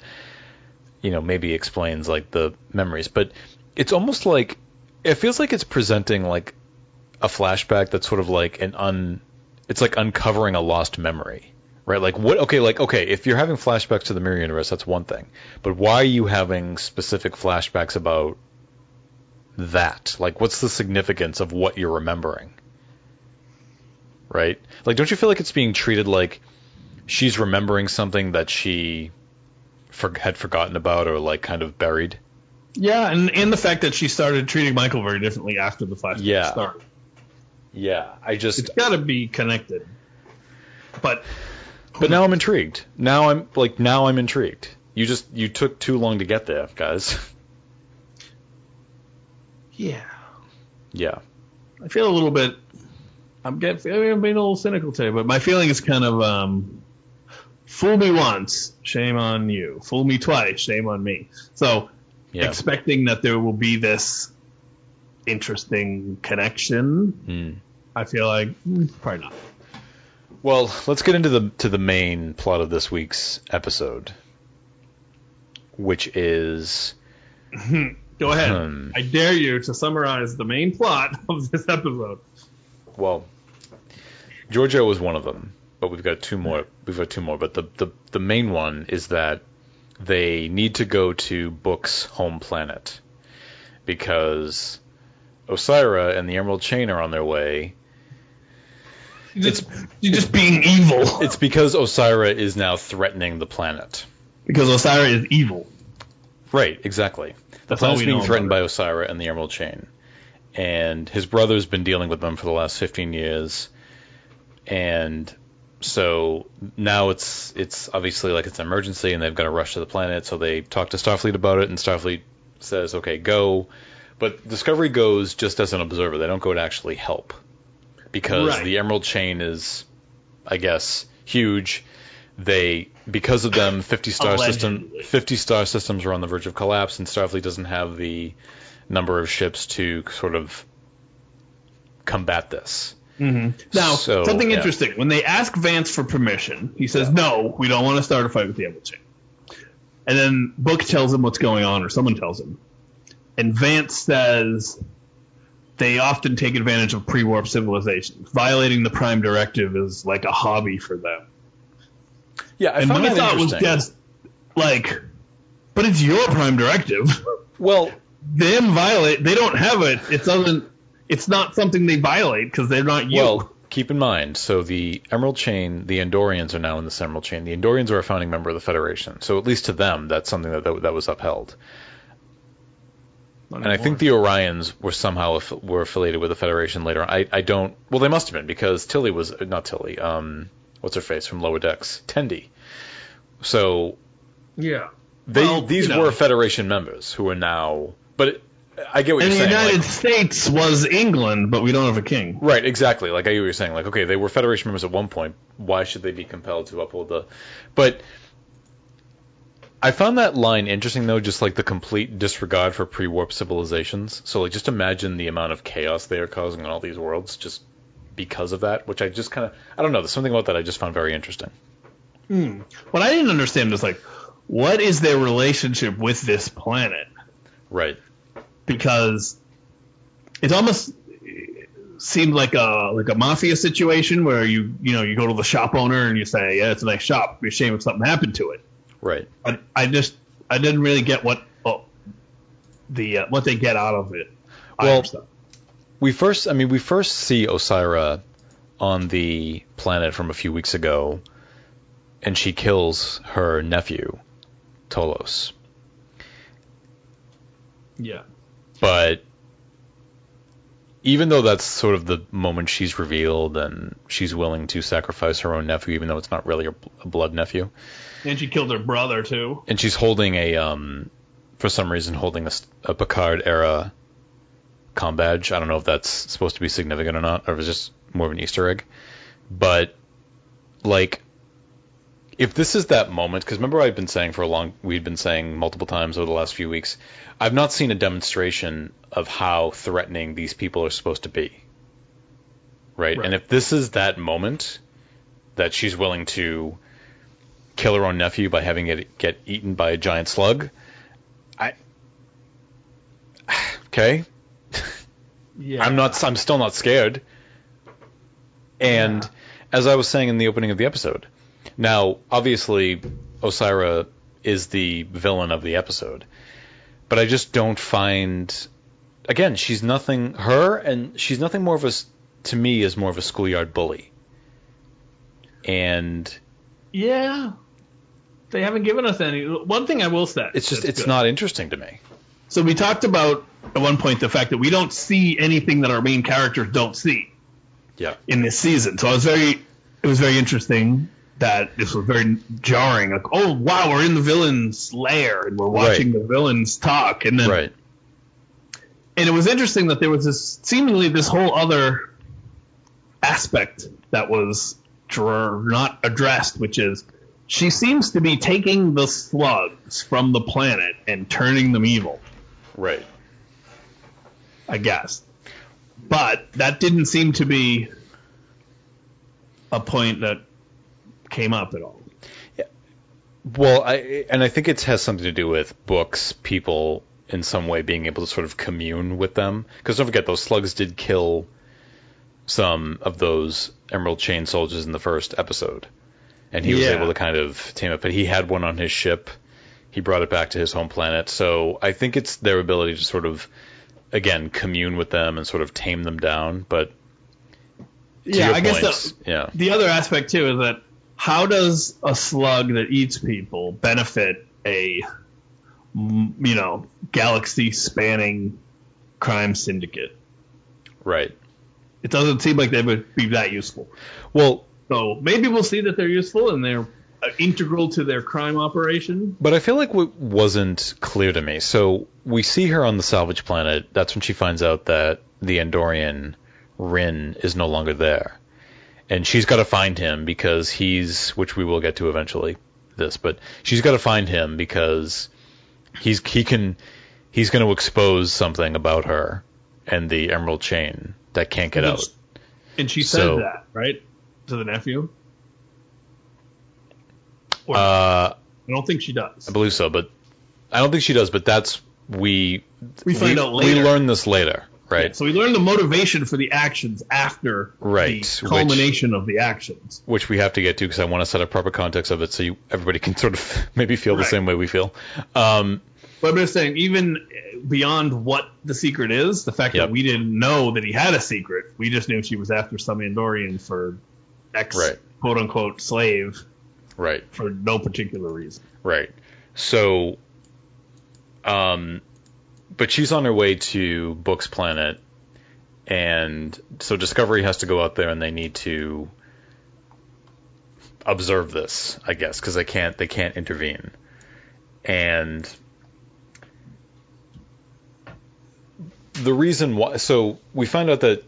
you know, maybe explains like the memories. But it's almost like it feels like it's presenting like a flashback that's sort of like an un, it's like uncovering a lost memory. Right, like what? Okay, like okay, if you're having flashbacks to the mirror universe, that's one thing. But why are you having specific flashbacks about that? Like, what's the significance of what you're remembering? Right? Like, don't you feel like it's being treated like she's remembering something that she for- had forgotten about or like kind of buried? Yeah, and and the fact that she started treating Michael very differently after the flashback Yeah. started. Yeah, I just. It's got to be connected. But But now I'm intrigued. Now I'm like now I'm intrigued. You just you took too long to get there, guys. yeah, yeah. I feel a little bit. I'm getting. I'm being a little cynical today, but my feeling is kind of um, fool me once, shame on you. Fool me twice, shame on me. So Yeah. expecting that there will be this interesting connection, Hmm. I feel like hmm, probably not. Well, let's get into the to the main plot of this week's episode, which is Go ahead. Hmm. I dare you to summarize the main plot of this episode. Well, Georgiou was one of them, but we've got two more. We've got two more, but the the the main one is that they need to go to Book's home planet because Osyraa and the Emerald Chain are on their way. You're just, you're just being evil It's because Osyraa is now threatening the planet. because Osyraa is evil. Right, exactly. The That's planet's being threatened by Osyraa and the Emerald Chain. And his brother's been dealing with them for the last 15 years. And so now it's it's obviously like it's an emergency and they've got to rush to the planet. So they talk to Starfleet about it and Starfleet says, okay, go. But Discovery goes just as an observer. They don't go to actually help. Because Right. the Emerald Chain is, I guess, huge. They because of them, 50 star system, 50 star systems are on the verge of collapse, and Starfleet doesn't have the number of ships to sort of combat this. Mm-hmm. Now, So, something yeah. interesting. When they ask Vance for permission, he says, "No, we don't want to start a fight with the Emerald Chain." And then Book tells him what's going on, or someone tells him, and Vance says they often take advantage of pre-warp civilizations. Violating the Prime Directive is like a hobby for them. Yeah, I and my that thought was just like, but it's your prime directive. well, them violate. They don't have it. It doesn't. It's not something they violate because they're not you. Well, keep in mind, so the Emerald Chain, the Andorians are now in this Emerald Chain. The Andorians are a founding member of the Federation, so at least to them, that's something that that, that was upheld. And I think the Orions were somehow aff- were affiliated with the Federation later. I I don't. Well, they must have been because Tilly was not Tilly. Um, what's her face from Lower Decks? Tendi. So yeah. they Well, these you know. were Federation members who are now. But it, I get what And you're saying. the. United like- States was England, but we don't have a king. Right, exactly. Like I get what you're saying. Like, okay, they were Federation members at one point. Why should they be compelled to uphold the? But I found that line interesting, though. Just like the complete disregard for pre-warp civilizations. So, like, just imagine the amount of chaos they are causing on all these worlds, just because of that. Which I just kind of, I don't know. There's something about that I just found very interesting. Hmm. What I didn't understand is like, what is their relationship with this planet? Right. Because it almost seemed like a like a mafia situation where you you know you go to the shop owner and you say, yeah, it's a nice shop. Be a shame if something happened to it. Right. But I just I didn't really get what oh, the uh, what they get out of it. Well. We first, I mean, we first see Osyraa on the planet from a few weeks ago, and she kills her nephew, Tolor. Yeah. But even though that's sort of the moment she's revealed and she's willing to sacrifice her own nephew, even though it's not really a, blood nephew, And she killed her brother too. and she's holding a, um, for some reason, holding a, a Picard era com badge. I don't know if that's supposed to be significant or not, or if it's just more of an Easter egg. But like, if this is that moment, because remember I've been saying for a long, we've been saying multiple times over the last few weeks, I've not seen a demonstration of how threatening these people are supposed to be. Right? Right. And if this is that moment that she's willing to kill her own nephew by having it get eaten by a giant slug, I okay. Yeah. I'm not. I'm still not scared. And as I was saying in the opening of the episode, now obviously Osyraa is the villain of the episode, but I just don't find. Again, she's nothing. Her and she's nothing more of a. s- To me, is more of a schoolyard bully. And Yeah. They haven't given us any. One thing I will say. it's just it's good. not interesting to me. So we talked about at one point the fact that we don't see anything that our main characters don't see Yeah. in this season. So I was very, it was very interesting that this was very jarring. Like, oh wow, we're in the villain's lair and we're watching the villains talk, and then Right. and it was interesting that there was this seemingly this whole other aspect that was dr- not addressed, which is she seems to be taking the slugs from the planet and turning them evil. Right. I guess. But that didn't seem to be a point that came up at all. Well, I and I think it has something to do with books, people in some way being able to sort of commune with them. Because don't forget, those slugs did kill some of those Emerald Chain soldiers in the first episode, and he was able to kind of tame it. But he had one on his ship. He brought it back to his home planet. So I think it's their ability to sort of, again, commune with them and sort of tame them down. But yeah, I guess the, yeah, the other aspect too is that how does a slug that eats people benefit a you know galaxy spanning crime syndicate? right. It doesn't seem like they would be that useful. Well, So maybe we'll see that they're useful and they're uh, integral to their crime operation. But I feel like what wasn't clear to me. So we see her on the salvage planet. That's when she finds out that the Andorian Ryn is no longer there, and she's got to find him because he's, which we will get to eventually. This, but she's got to find him because he's he can he's going to expose something about her and the Emerald Chain that can't get out. And she So- says that, right? To the nephew? Or Uh, I don't think she does. I believe so, but I don't think she does. But that's we We find out later. We learn this later, right? So we learn the motivation for the actions after Right, the culmination of the actions. Which we have to get to because I want to set a proper context of it so you, everybody can sort of maybe feel the same way we feel. Um, But I'm just saying, even beyond what the secret is, the fact Yep. that we didn't know that he had a secret, we just knew she was after some Andorian for ex Right. quote unquote slave right. for no particular reason. Right. So, um, but she's on her way to Book's planet, and so Discovery has to go out there, and they need to observe this, I guess, because they can't they can't intervene, and the reason why. So we find out that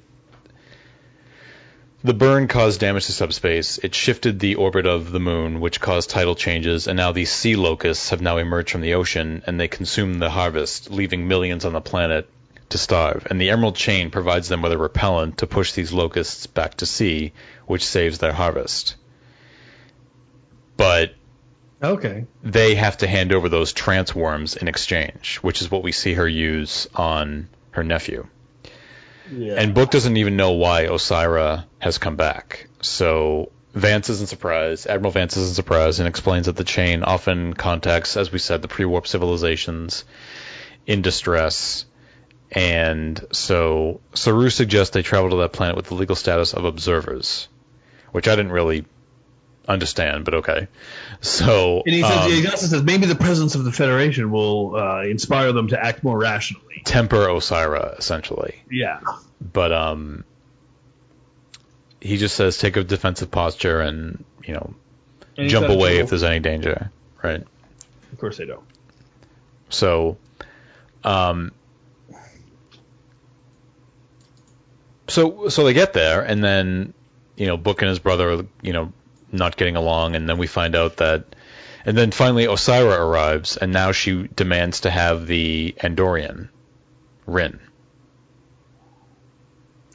the burn caused damage to subspace. It shifted the orbit of the moon, which caused tidal changes, and now these sea locusts have now emerged from the ocean and they consume the harvest, leaving millions on the planet to starve. And the Emerald Chain provides them with a repellent to push these locusts back to sea, which saves their harvest. But Okay. they have to hand over those trance worms in exchange, which is what we see her use on her nephew. Yeah. And Book doesn't even know why Osyraa has come back. So Vance isn't surprised. Admiral Vance isn't surprised and explains that the chain often contacts, as we said, the pre-warp civilizations in distress. And so Saru suggests they travel to that planet with the legal status of observers, which I didn't really understand, but okay. So and he says, um, he also says maybe the presence of the Federation will uh, inspire them to act more rationally. temper Osyraa essentially. Yeah. but um, he just says take a defensive posture and you know And jump away if there's any danger, right? Of course they don't. So, um, so so they get there, and then you know Book and his brother, you know, not getting along, and then we find out that, and then finally Osyraa arrives, and now she demands to have the Andorian, Ryn.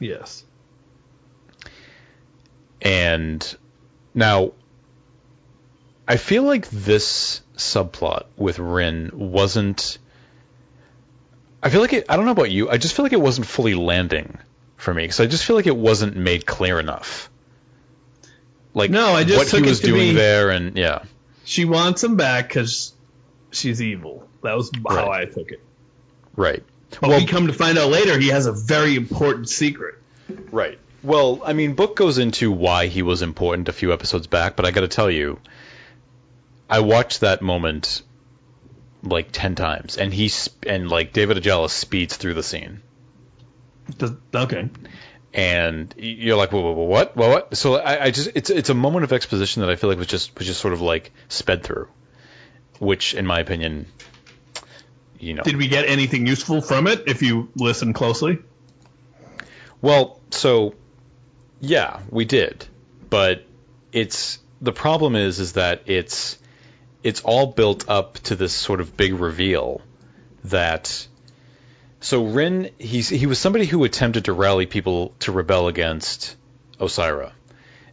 Yes. And now, I feel like this subplot with Ryn wasn't. I feel like it. I don't know about you. I just feel like it wasn't fully landing for me because I just feel like it wasn't made clear enough. Like No, I just what took he was doing be- there, and yeah, She wants him back because she's evil. That was how I took it. right, But we come to find out later he has a very important secret. right. Well, I mean, book goes into why he was important a few episodes back, but I got to tell you, I watched that moment like ten times, and he sp- and like David Ajala speeds through the scene, Does, okay. And you're like, whoa, whoa, whoa, what, what, what? So I, I just it's it's a moment of exposition that I feel like was just was just sort of like sped through, which in my opinion, you know, Did we get anything useful from it if you listen closely? Well, so yeah, we did, but it's the problem is is that it's it's all built up to this sort of big reveal that so Ryn he's he was somebody who attempted to rally people to rebel against Osyraa.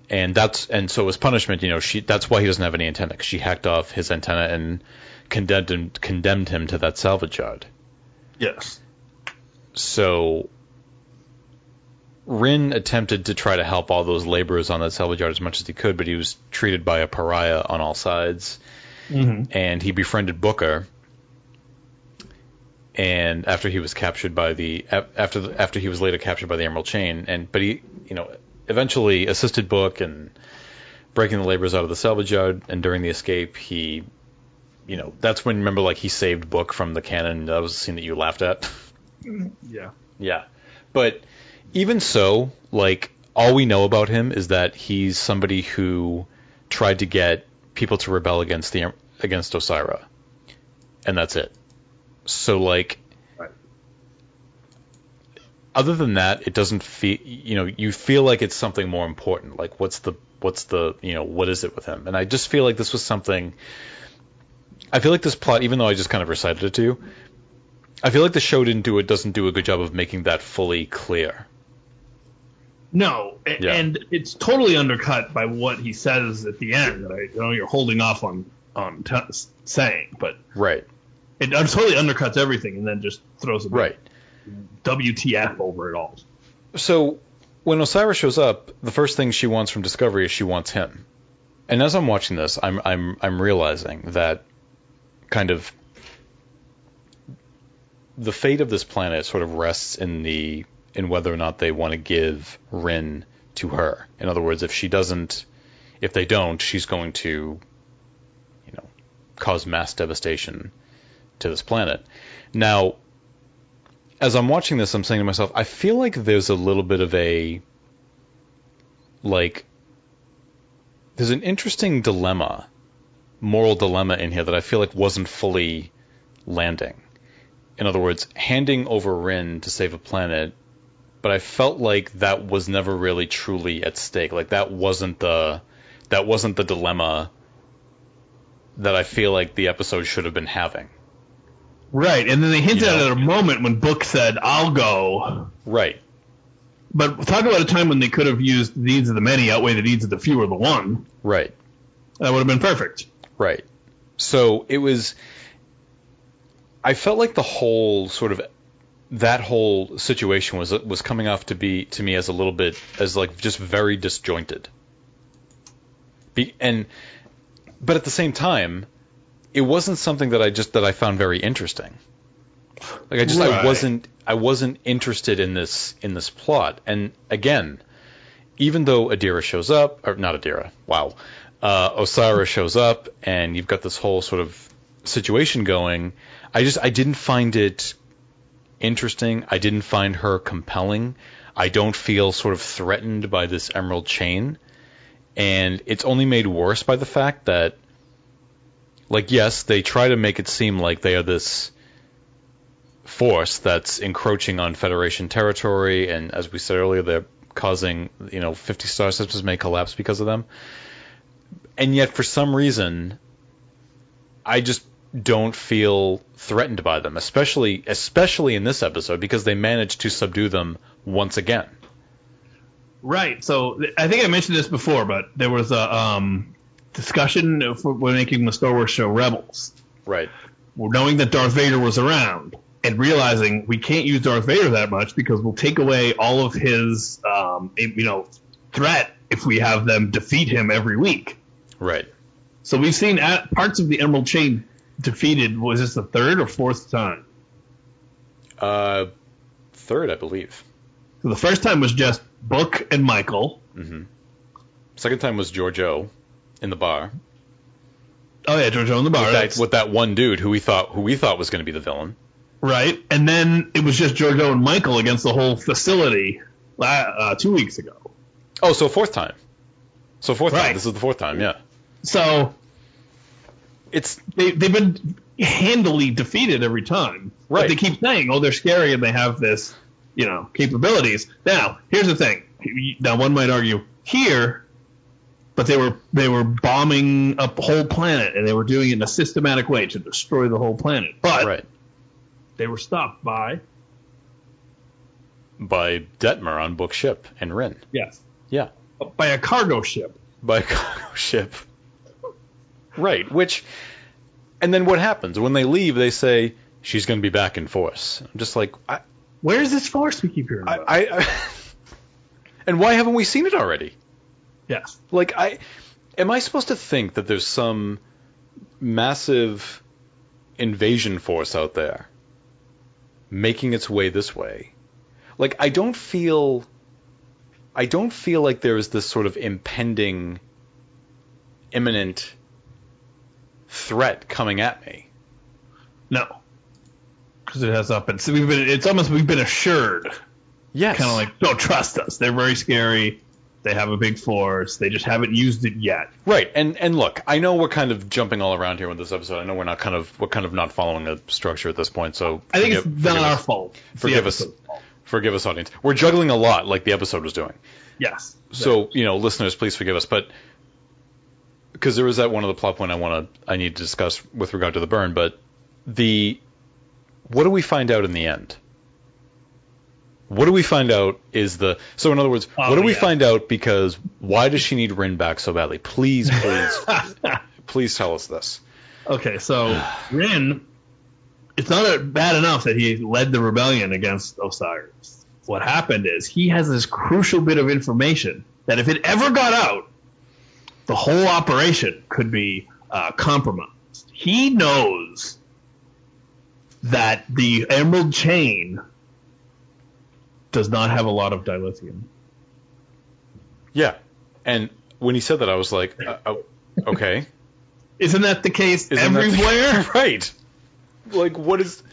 And that's and so as punishment, you know, she that's why he doesn't have any antenna she hacked off his antenna and condemned him condemned him to that salvage yard. Yes. So Ryn attempted to try to help all those laborers on that salvage yard as much as he could, but he was treated by a pariah on all sides. Mm-hmm. And he befriended Booker. And after he was captured by the after the, after he was later captured by the Emerald Chain, and but he you know eventually assisted Book and breaking the laborers out of the salvage yard. And during the escape, he you know that's when remember like he saved Book from the cannon. That was the scene that you laughed at. Mm-hmm. Yeah. Yeah. But even so, like all we know about him is that he's somebody who tried to get people to rebel against the against Osyraa. And that's it. So like Right. other than that, it doesn't feel you know, you feel like it's something more important. Like what's the what's the, you know, what is it with him? And I just feel like this was something I feel like this plot even though I just kind of recited it to you, I feel like the show didn't do it doesn't do a good job of making that fully clear. No, Yeah. and it's totally undercut by what he says at the end. That I you know you're holding off on on t- saying, but Right. It totally undercuts everything and then just throws it. back. Right. WTF over it all. So when Osiris shows up, the first thing she wants from Discovery is she wants him. And as I'm watching this, I'm I'm I'm realizing that kind of the fate of this planet sort of rests in the in whether or not they want to give Ryn to her. In other words, if she doesn't, if they don't, she's going to, you know, cause mass devastation to this planet. Now, as I'm watching this, I'm saying to myself, I feel like there's a little bit of a like there's an interesting dilemma, moral dilemma in here that I feel like wasn't fully landing. In other words, handing over Ryn to save a planet, but I felt like that was never really truly at stake. Like that wasn't the that wasn't the dilemma that I feel like the episode should have been having. Right, and then they hinted You at know? at a moment when Book said, "I'll go." Right. But talk about a time when they could have used the needs of the many outweigh the needs of the few or the one. Right. That would have been perfect. Right. So it was. I felt like the whole sort of that whole situation was was coming off to be to me as a little bit as like just very disjointed. Be, and but at the same time, it wasn't something that I just that I found very interesting. Like I just I wasn't I wasn't interested in this in this plot. And again, even though Adira shows up, or not Adira, wow, uh, Osiris shows up, and you've got this whole sort of situation going. I just I didn't find it interesting. I didn't find her compelling. I don't feel sort of threatened by this emerald chain, and it's only made worse by the fact that, like, yes, they try to make it seem like they are this force that's encroaching on Federation territory, and as we said earlier, they're causing you know 50 star systems may collapse because of them. And yet, for some reason, I just don't feel threatened by them, especially especially in this episode because they managed to subdue them once again. Right. So I think I mentioned this before, but there was a um, discussion for, when making the Star Wars show Rebels, Right. knowing that Darth Vader was around and realizing we can't use Darth Vader that much because we'll take away all of his, um, you know, threat if we have them defeat him every week. Right. So we've seen parts of the Emerald Chain defeated. Was this the third or fourth time? Uh, third, I believe. So the first time was just Book and Michael. Second time was Georgiou in the bar Oh yeah, Georgiou the bar. with that, with that one dude who we thought who we thought was going to be the villain. Right, and then it was just Georgiou and Michael against the whole facility uh, two weeks ago. Oh, so fourth time. So fourth Right. time. This is the fourth time. Yeah. So It's they they've been handily defeated every time. Right. But they keep saying, "Oh, they're scary and they have this, you know, capabilities." Now, here's the thing. Now, one might argue here, but they were they were bombing a whole planet and they were doing it in a systematic way to destroy the whole planet. But right they were stopped by by Detmer on book ship and Ryn. yes Yeah. by a cargo ship. by a cargo ship. Right, which, and then what happens when they leave? They say she's going to be back in force. I'm just like, I, Where's this force we keep hearing about? I, I and why haven't we seen it already? Yes. Like, I, am I supposed to think that there's some massive invasion force out there making its way this way? Like, I don't feel, I don't feel like there is this sort of impending, imminent threat coming at me. No. Because it has up and so we've been. It's almost we've been assured, Yes. kind of like, don't trust us. They're very scary. They have a big force. They just haven't used it yet. Right, and and look, I know we're kind of jumping all around here with this episode. I know we're not kind of we're kind of not following a structure at this point. So I think forgive- it's not our us. fault. It's Forgive us. fault. Forgive us, audience. We're juggling a lot, like the episode was doing. Yes. So you know, listeners, please forgive us. But because there was that one of the plot point I want to I need to discuss with regard to the burn, but the what do we find out in the end? What do we find out is the so in other words, Oh, what do we yeah. find out because why does she need Ryn back so badly? Please, please, please tell us this. Okay, so Ryn it's not bad enough that he led the rebellion against Osiris. What happened is he has this crucial bit of information that if it ever got out, the whole operation could be uh, compromised. He knows that the emerald chain does not have a lot of dilithium. Yeah, and when he said that, I was like, uh, oh, okay. Isn't that the case Isn't that the- everywhere? right. Like, what is?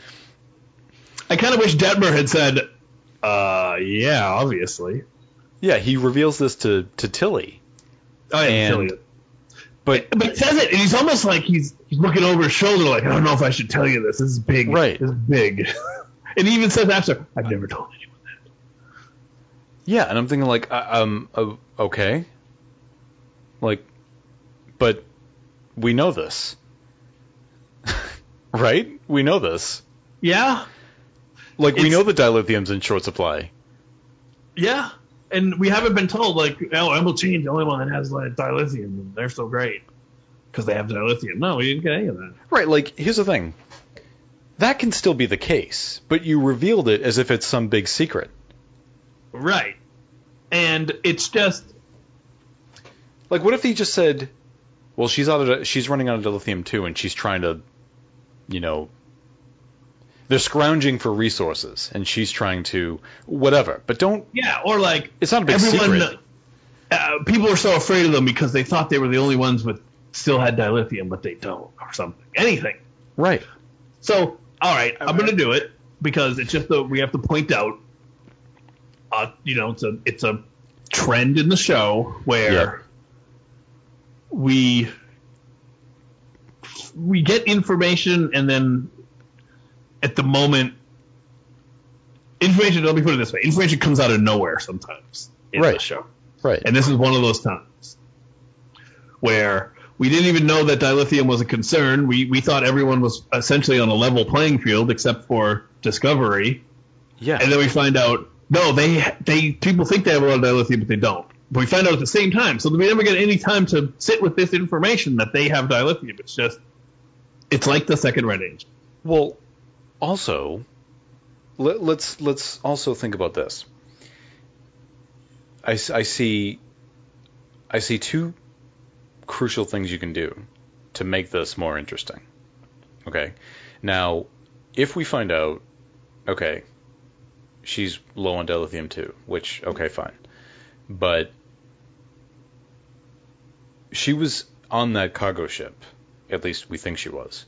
I kind of wish Detmer had said, uh, yeah, obviously. Yeah, he reveals this to to Tilly, Oh, yeah, And- Tilly. but But he says it, and he's almost like he's he's looking over his shoulder, like I don't know if I should tell you this. This is big. Right. This is big. and he even says after, I've never told anyone that. Yeah, and I'm thinking like, uh, um, uh, okay, like, but we know this, right? We know this. Yeah, Like, we know the dilithium's in short supply. yeah. And we haven't been told like, oh, Emerald Chain's the only one that has like dilithium, and they're so great because they have dilithium. No, we didn't get any of that. Right, like here's the thing. That can still be the case, but you revealed it as if it's some big secret. Right. And it's just Like what if he just said, "Well, she's out of she's running out of dilithium too and she's trying to you know they're scrounging for resources and she's trying to whatever." But don't yeah, or like it's not a big everyone. secret. Uh, people are so afraid of them because they thought they were the only ones with still had dilithium, but they don't, or something. Anything. Right. So, all right, I'm going to do it because it's just that we have to point out, uh, you know, it's a it's a trend in the show where Yeah. we we get information and then at the moment information let me put it this way information comes out of nowhere sometimes in the Right. show Right. and this is one of those times where we didn't even know that dilithium was a concern. We we thought everyone was essentially on a level playing field except for Discovery, yeah. and then we find out no, they they people think they have a lot of dilithium, but they don't. But we find out at the same time, so we never get any time to sit with this information that they have dilithium. It's just it's like the second red angel. Well, also, let, let's let's also think about this. I, I see I see two crucial things you can do to make this more interesting. Okay, now if we find out, okay, she's low on dilithium too, which okay, fine, but she was on that cargo ship. At least we think she was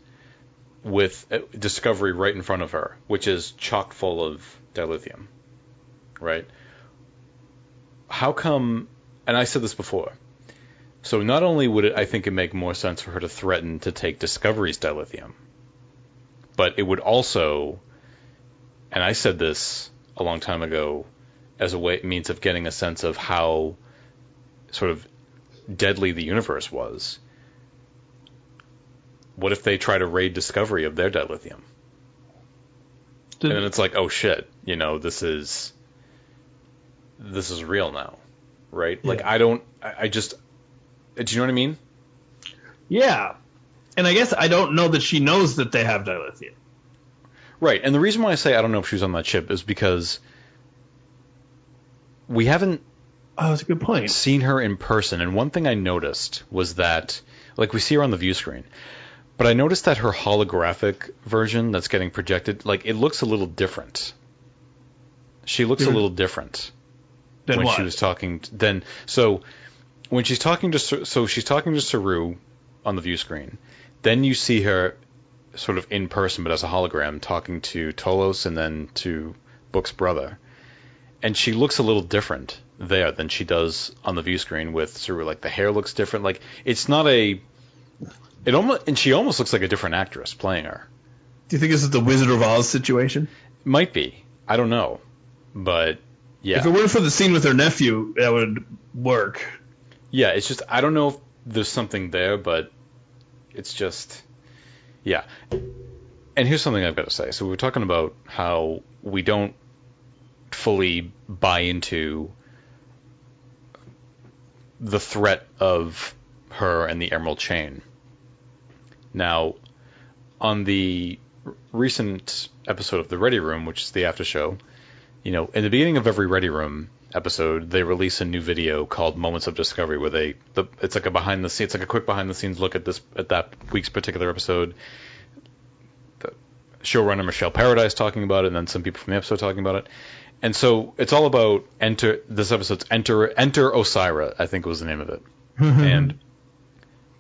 with Discovery right in front of her, which is chock full of dilithium, right? How come? And I said this before. So not only would it, I think, it make more sense for her to threaten to take Discovery's dilithium, but it would also, and I said this a long time ago, as a way means of getting a sense of how sort of deadly the universe was. What if they try to raid Discovery of their dilithium? And then it's like, oh shit, you know, this is this is real now, right? Like I don't, I, I just, do you know what I mean? Yeah, and I guess I don't know that she knows that they have dilithium. Right. And the reason why I say I don't know if she was on that ship is because we haven't Oh, that's a good point. seen her in person, and one thing I noticed was that, like, we see her on the view screen, but I noticed that her holographic version that's getting projected, like, it looks a little different. She looks a Mhm. little different Then when what? she was talking. t- then, so when she's talking to, so she's talking to Saru on the view screen. Then you see her sort of in person, but as a hologram, talking to Tolor and then to Book's brother. And she looks a little different there than she does on the view screen with Saru. Like the hair looks different. Like it's not a. It almost and she almost looks like a different actress playing her. Do you think this is the Wizard of Oz situation? Might be. I don't know, but yeah. If it weren't for the scene with her nephew, that would work. Yeah, it's just I don't know if there's something there, but it's just yeah. And here's something I've got to say. So we were talking about how we don't fully buy into the threat of her and the Emerald Chain. Now, on the recent episode of the Ready Room, which is the after show, you know, in the beginning of every Ready Room episode, they release a new video called Moments of Discovery, where they the, it's like a behind the scenes, it's like a quick behind the scenes look at this at that week's particular episode. The showrunner Michelle Paradise talking about it, and then some people from the episode talking about it. And so it's all about enter this episode's enter enter Osyraa, I think was the name of it. and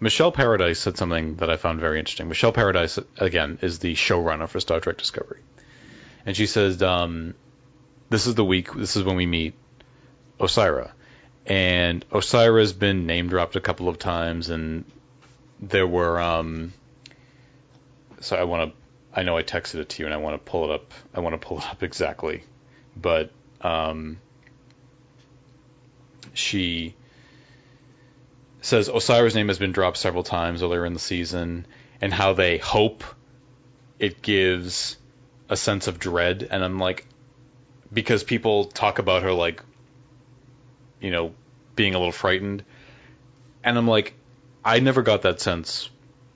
Michelle Paradise said something that I found very interesting. Michelle Paradise again is the showrunner for Star Trek Discovery. And she says um, this is the week this is when we meet Osyraa. And Osyraa's been name dropped a couple of times and there were um so I want to I know I texted it to you and I want to pull it up. I want to pull it up exactly but um, she says Osyraa's name has been dropped several times earlier in the season, and how they hope it gives a sense of dread. And I'm like, because people talk about her like, you know, being a little frightened, and I'm like, I never got that sense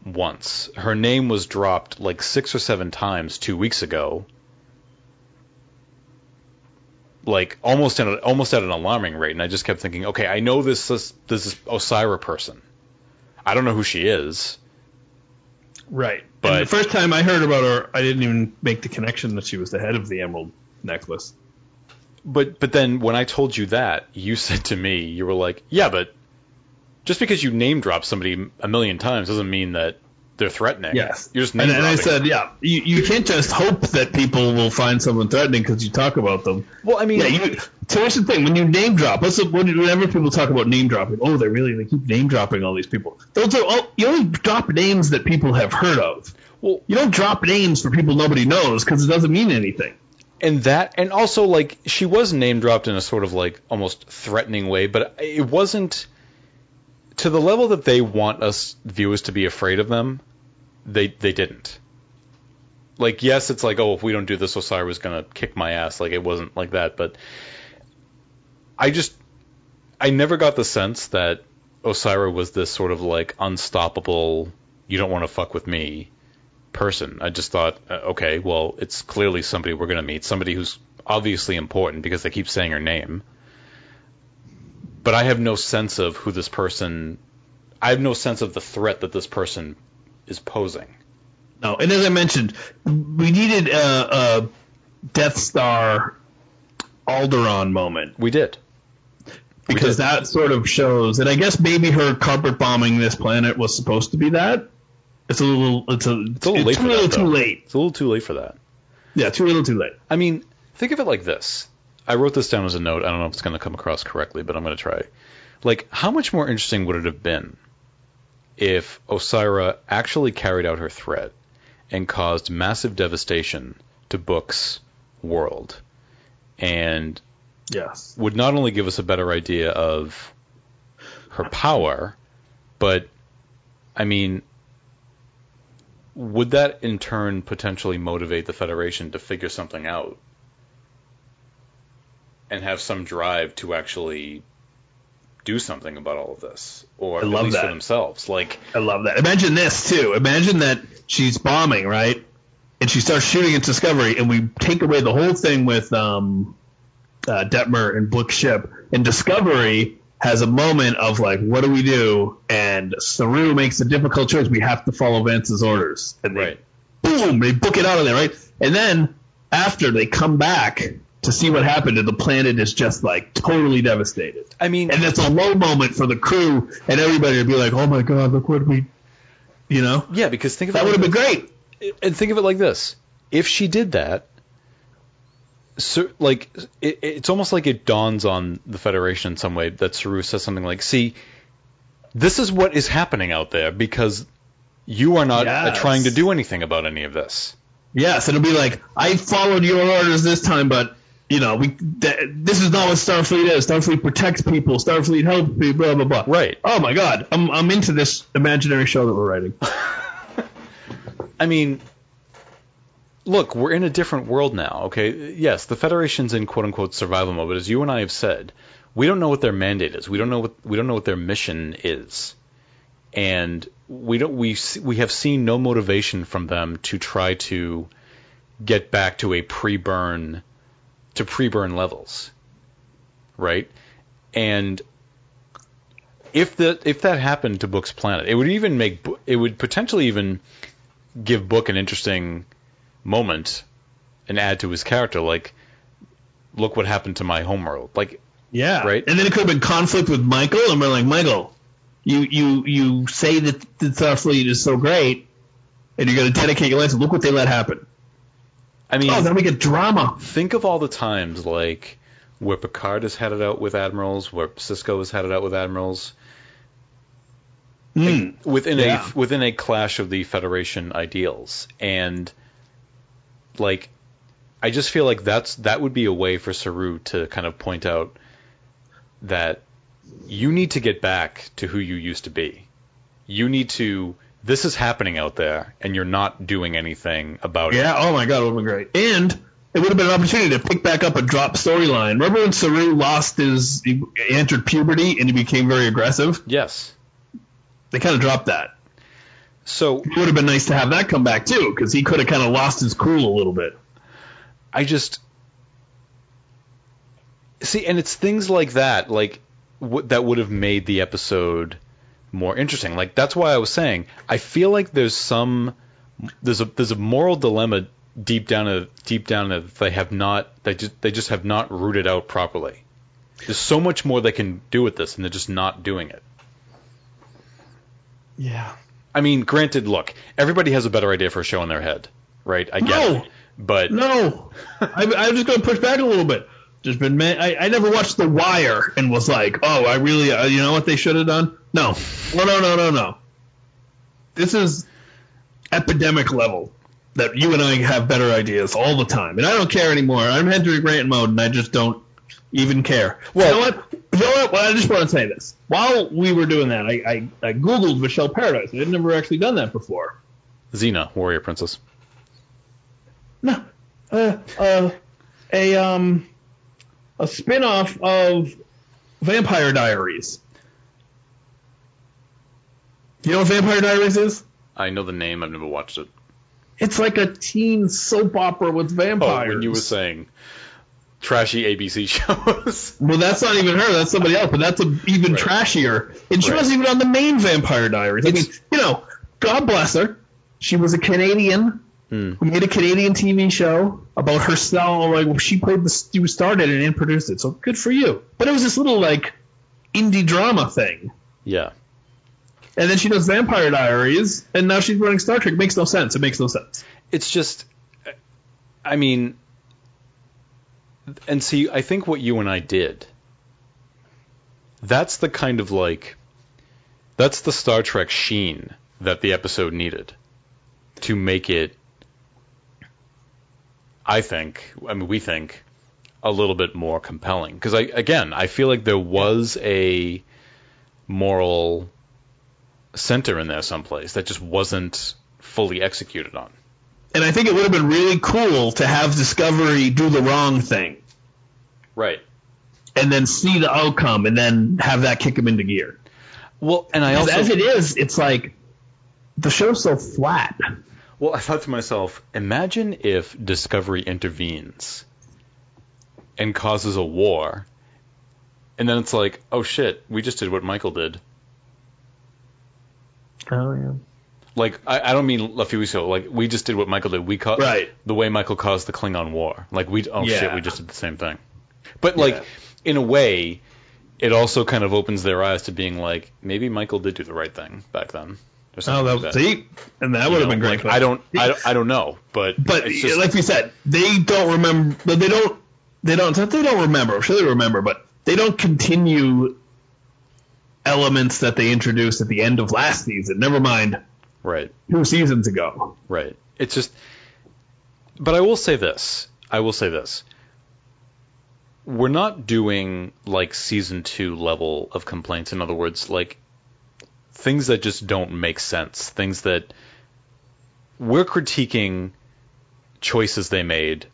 once. Her name was dropped like six or seven times two weeks ago like almost at a, almost at an alarming rate, and I just kept thinking, okay, I know this this, this Osyraa person. I don't know who she is. Right. But and the first time I heard about her, I didn't even make the connection that she was the head of the Emerald Necklace. But but then when I told you that, you said to me, you were like, yeah, but just because you name drop somebody a million times doesn't mean that they're threatening. Yes. You're just and, and I said, yeah, you, you can't just hope that people will find someone threatening because you talk about them. Well, I mean, yeah. You, so here's the thing: when you name drop, let's whenever people talk about name dropping, oh, they really they keep name dropping all these people. Those are all, you only drop names that people have heard of. Well, you don't drop names for people nobody knows because it doesn't mean anything. And that, and also like she was name dropped in a sort of like almost threatening way, but it wasn't to the level that they want us viewers to be afraid of them they they didn't. Like yes, it's like oh if we don't do this, Osyraa was gonna kick my ass. Like it wasn't like that, but I just I never got the sense that Osyraa was this sort of like unstoppable. You don't want to fuck with me person. I just thought, uh, okay, well, it's clearly somebody we're gonna meet, somebody who's obviously important because they keep saying her name. But I have no sense of who this person. I have no sense of the threat that this person is posing. No, and as I mentioned, we needed a, a Death Star Alderaan moment. We did. Because that sort of shows, and I guess maybe her carpet bombing this planet was supposed to be that. It's a little, it's a, it's a little, it's late, too, little too late. It's a little too late for that. Yeah, too little, too late. I mean, think of it like this. I wrote this down as a note. I don't know if it's going to come across correctly, but I'm going to try. Like, how much more interesting would it have been if Osyraa actually carried out her threat and caused massive devastation to Book's world, and yes, would not only give us a better idea of her power, but I mean, would that in turn potentially motivate the Federation to figure something out and have some drive to actually do something about all of this, or I love at least that. for themselves. Like I love that. Imagine this too. Imagine that she's bombing, right? And she starts shooting at Discovery, and we take away the whole thing with um, uh, Detmer and Book ship, and Discovery has a moment of like, what do we do? And Saru makes a difficult choice. We have to follow Vance's orders, and they, right. boom, they book it out of there, right? And then after they come back to see what happened, and the planet is just like totally devastated. I mean, and it's a low moment for the crew and everybody to be like, "Oh my god, look what we," you know? Yeah, because think of that would have been great. And think of it like this: if she did that, so like it, it's almost like it dawns on the Federation in some way that Saru says something like, "See, this is what is happening out there because you are not uh, Yes. trying to do anything about any of this." Yes, it'll be like, "I followed your orders this time, but." You know, we th- this is not what Starfleet is. Starfleet protects people. Starfleet helps people. Blah blah blah. Right. Oh my God, I'm I'm into this imaginary show that we're writing. I mean, look, we're in a different world now, okay? Yes, the Federation's in quote unquote survival mode, but as you and I have said, we don't know what their mandate is. We don't know what we don't know what their mission is. and we don't we we have seen no motivation from them to try to get back to a pre-burn to pre-burn levels, right? And if that if that happened to Book's planet, it would even make it would potentially even give Book an interesting moment and add to his character. Like, look what happened to my homeworld. Like, Yeah. Right. And then it could have been conflict with Michael, and we're like, Michael, you you you say that the Starfleet is so great, and you're going to dedicate your life. To look what they let happen. I mean, Oh, then we get drama. think of all the times like where Picard has had it out with admirals, where Sisko has had it out with admirals, Mm. within Yeah. a within a clash of the Federation ideals, and like I just feel like that's that would be a way for Saru to kind of point out that you need to get back to who you used to be. You need to. This is happening out there, and you're not doing anything about it. Yeah. Oh my God, it would have been great. And it would have been an opportunity to pick back up a drop storyline. Remember when Saru lost his, he entered puberty and he became very aggressive? Yes. They kind of dropped that. So It would have been nice to have that come back too, because he could have kind of lost his cool a little bit. I just see, and it's things like that, like w- that would have made the episode more interesting. Like that's why I was saying I feel like there's some there's a there's a moral dilemma deep down of deep down that they have not they just they just have not rooted out properly. There's so much more they can do with this, and they're just not doing it. Yeah. I mean, granted, look, everybody has a better idea for a show in their head, right? I get No. it, but No, I, I'm just going to push back a little bit. There's been man, I, I never watched The Wire and was like, oh, I really, uh, you know what they should have done? No, no, no, no, no, no. This is epidemic level that you and I have better ideas all the time, and I don't care anymore. I'm entering rant mode, and I just don't even care. Well- you know what? You know what? Well, I just want to say this. While we were doing that, I, I, I googled Michelle Paradise. I had never actually done that before. Xena, Warrior Princess. No, uh, uh, a um, a spin-off of Vampire Diaries. You know what Vampire Diaries is? I know the name. I've never watched it. It's like a teen soap opera with vampires. Oh, when you were saying trashy ABC shows. well, that's not even her. That's somebody else. But that's a, even Right. trashier. And she Right. wasn't even on the main Vampire Diaries. I mean, you know, God bless her. She was a Canadian Hmm. who made a Canadian TV show about herself. Like she played the, she started it and produced it. So good for you. But it was this little like indie drama thing. Yeah. And then she does Vampire Diaries, and now she's running Star Trek. Makes no sense. It makes no sense. It's just, I mean, and see, I think what you and I did, that's the kind of like, that's the Star Trek sheen that the episode needed to make it, I think, I mean, we think, a little bit more compelling. Because I, again, I feel like there was a moral center in there someplace that just wasn't fully executed on. And I think it would have been really cool to have Discovery do the wrong thing, Right. and then see the outcome, and then have that kick him into gear. Well, and I also as it is, it's like the show's so flat. well, I thought to myself, imagine if Discovery intervenes and causes a war, and then it's like, oh shit, we just did what Michael did. Oh yeah. Like, I, I don't mean a few weeks ago. Like, we just did what Michael did. We caused Right. the way Michael caused the Klingon War. Like, we oh shit, we just did the same thing. But like, Yeah. in a way, it also kind of opens their eyes to being like, maybe Michael did do the right thing back then. Oh, that like was that. see, and that would have been great. Like, I don't, I don't, I don't know, but But it's just, like we said, they don't remember. They don't. They don't. They don't remember. I'm sure they remember, but they don't continue elements that they introduced at the end of last season. Never mind right, two seasons ago. right. It's just, but I will say this. I will say this. We're not doing like season two level of complaints. In other words, like things that just don't make sense. Things that we're critiquing choices they made.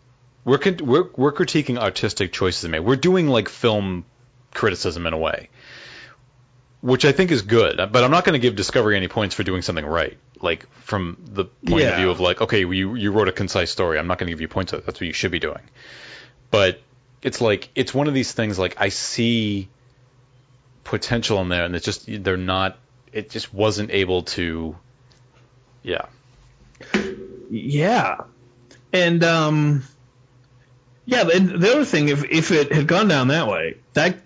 We're, we're we're critiquing artistic choices they made. We're doing like film criticism in a way. Which I think is good. But I'm not going to give Discovery any points for doing something right. Like from the point Yeah. of view of like, okay, you you wrote a concise story. I'm not going to give you points. That's what you should be doing. But it's like it's one of these things. Like I see potential in there, and it's just they're not. It just wasn't able to. Yeah. Yeah, and um, yeah. And the other thing, if if it had gone down that way, that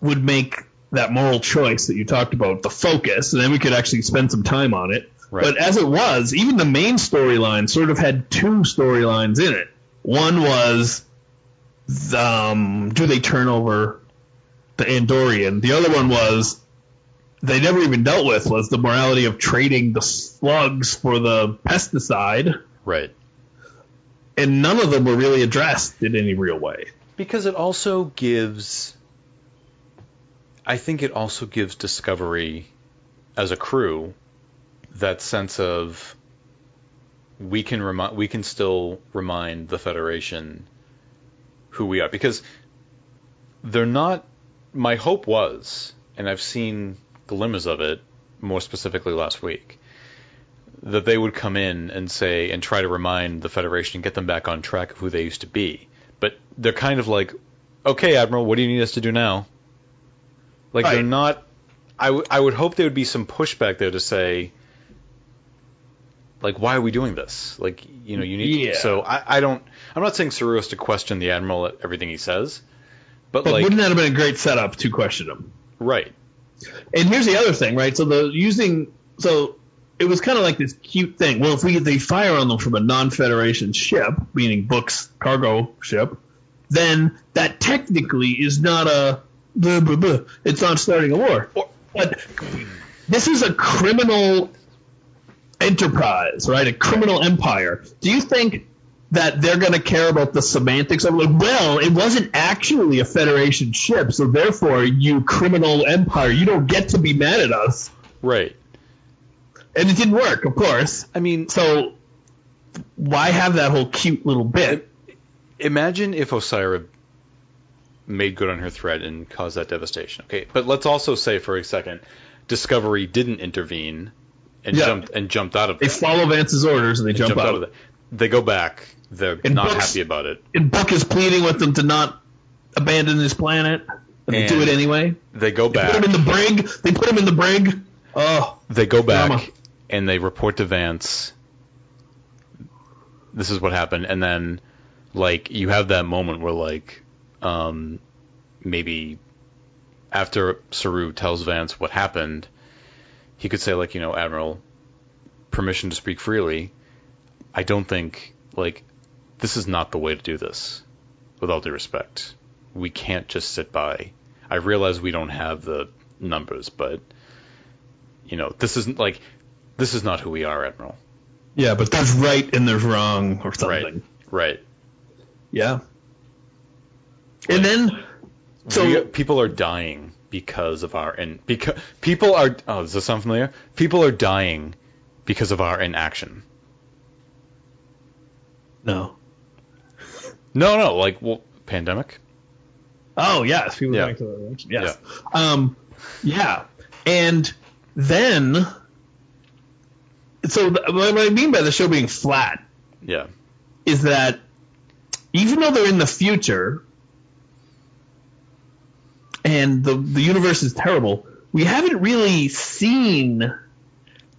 would make that moral choice that you talked about the focus, and then we could actually spend some time on it. Right. But as it was, even the main storyline sort of had two storylines in it. One was, the, um, do they turn over the Andorian? The other one was they never even dealt with was the morality of trading the slugs for the pesticide, Right. and none of them were really addressed in any real way. Because it also gives. I think it also gives Discovery, as a crew, that sense of. We can remind. We can still remind the Federation who we are because they're not. My hope was, and I've seen glimmers of it, more specifically last week, that they would come in and say and try to remind the Federation and get them back on track of who they used to be. But they're kind of like, okay, Admiral, what do you need us to do now? Like they're not. I, w- I would hope there would be some pushback there to say, like, why are we doing this? Like, you know, you need. Yeah. So I, I don't. I'm not saying Saru has to question the Admiral at everything he says, but, But like, wouldn't that have been a great setup to question him? right, And here's the other thing, right? So the using so it was kind of like this cute thing. Well, if we they fire on them from a non-Federation ship, meaning Book's cargo ship, then that technically is not a blah, blah, blah. it's not starting a war. But this is a criminal enterprise, right? A criminal empire. Do you think that they're going to care about the semantics of it? Well, it wasn't actually a Federation ship, so therefore, you criminal empire, you don't get to be mad at us. right. And it didn't work, of course. I mean, So why have that whole cute little bit? imagine if Osyraa made good on her threat and caused that devastation. Okay, but let's also say for a second, Discovery didn't intervene and Yeah. jumped and jumped out of They it. follow Vance's orders and they jump out. out of it. They go back. They're And not happy about it. And Book is pleading with them to not abandon this planet. And they do it anyway. They go back. They put him in the brig. They put him in the brig. Oh, They go back Drama. and they report to Vance. This is what happened, and then like you have that moment where like um, maybe after Saru tells Vance what happened, he could say like you know Admiral, permission to speak freely. I don't think like this is not the way to do this. With all due respect, we can't just sit by. I realize we don't have the numbers, but you know, this isn't like this is not who we are, Admiral. yeah, but there's right and there's wrong or something. Right. Right. Yeah. And then, so We- people are dying because of our and because people are oh does this sound familiar? People are dying because of our inaction. no. No, no, like well, pandemic. Oh yes, people Yeah. going to the election. Yes. Um, yeah, and then, so th- what I mean by the show being flat Yeah. is that even though they're in the future and the the universe is terrible, we haven't really seen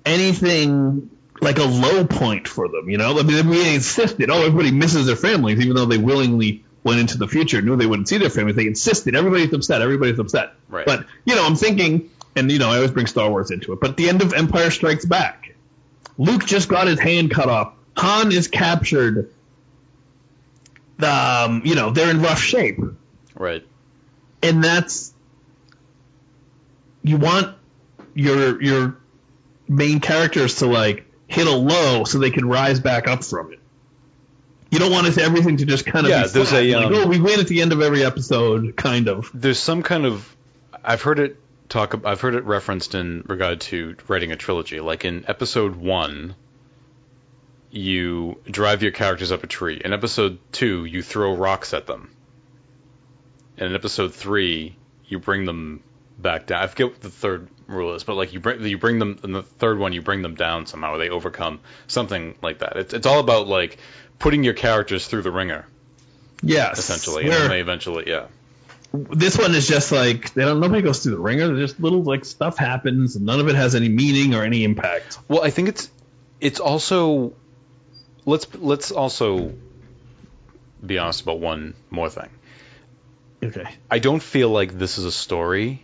anything like a low point for them. You know, I mean, we insisted, oh, everybody misses their families, even though they willingly went into the future, knew they wouldn't see their families. They insisted, everybody's upset, everybody's upset. Right. But you know, I'm thinking, and you know, I always bring Star Wars into it. But at the end of Empire Strikes Back, Luke just got his hand cut off. Han is captured. Um, you know, they're in rough shape, Right. And that's you want your your main characters to like hit a low so they can rise back up from it. You don't want it to, everything to just kind of Yeah, there's flat. a, like, um, oh, we win at the end of every episode, kind of. There's some kind of I've heard it talk I've heard it referenced in regard to writing a trilogy. Like in episode 1 you drive your characters up a tree. In episode 2 you throw rocks at them. And in episode 3 you bring them back down. I forget what the third rule is, but like you bring you bring them in the third one, you bring them down somehow, or they overcome something like that. It's it's all about like putting your characters through the ringer, Yes. essentially, and then they eventually, yeah, this one is just like they don't. Nobody goes through the ringer. There's just little like stuff happens, and none of it has any meaning or any impact. Well, I think it's it's also let's let's also be honest about one more thing. Okay. I don't feel like this is a story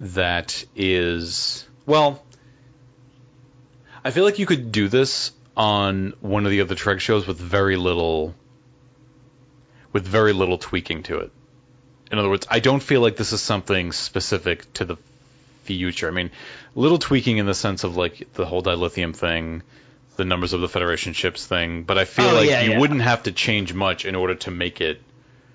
that is well. I feel like you could do this on one of the other Trek shows with very little with very little tweaking to it. In other words, I don't feel like this is something specific to the future. I mean, little tweaking in the sense of like the whole dilithium thing, the numbers of the Federation ships thing, but I feel Oh, like yeah, you yeah. wouldn't have to change much in order to make it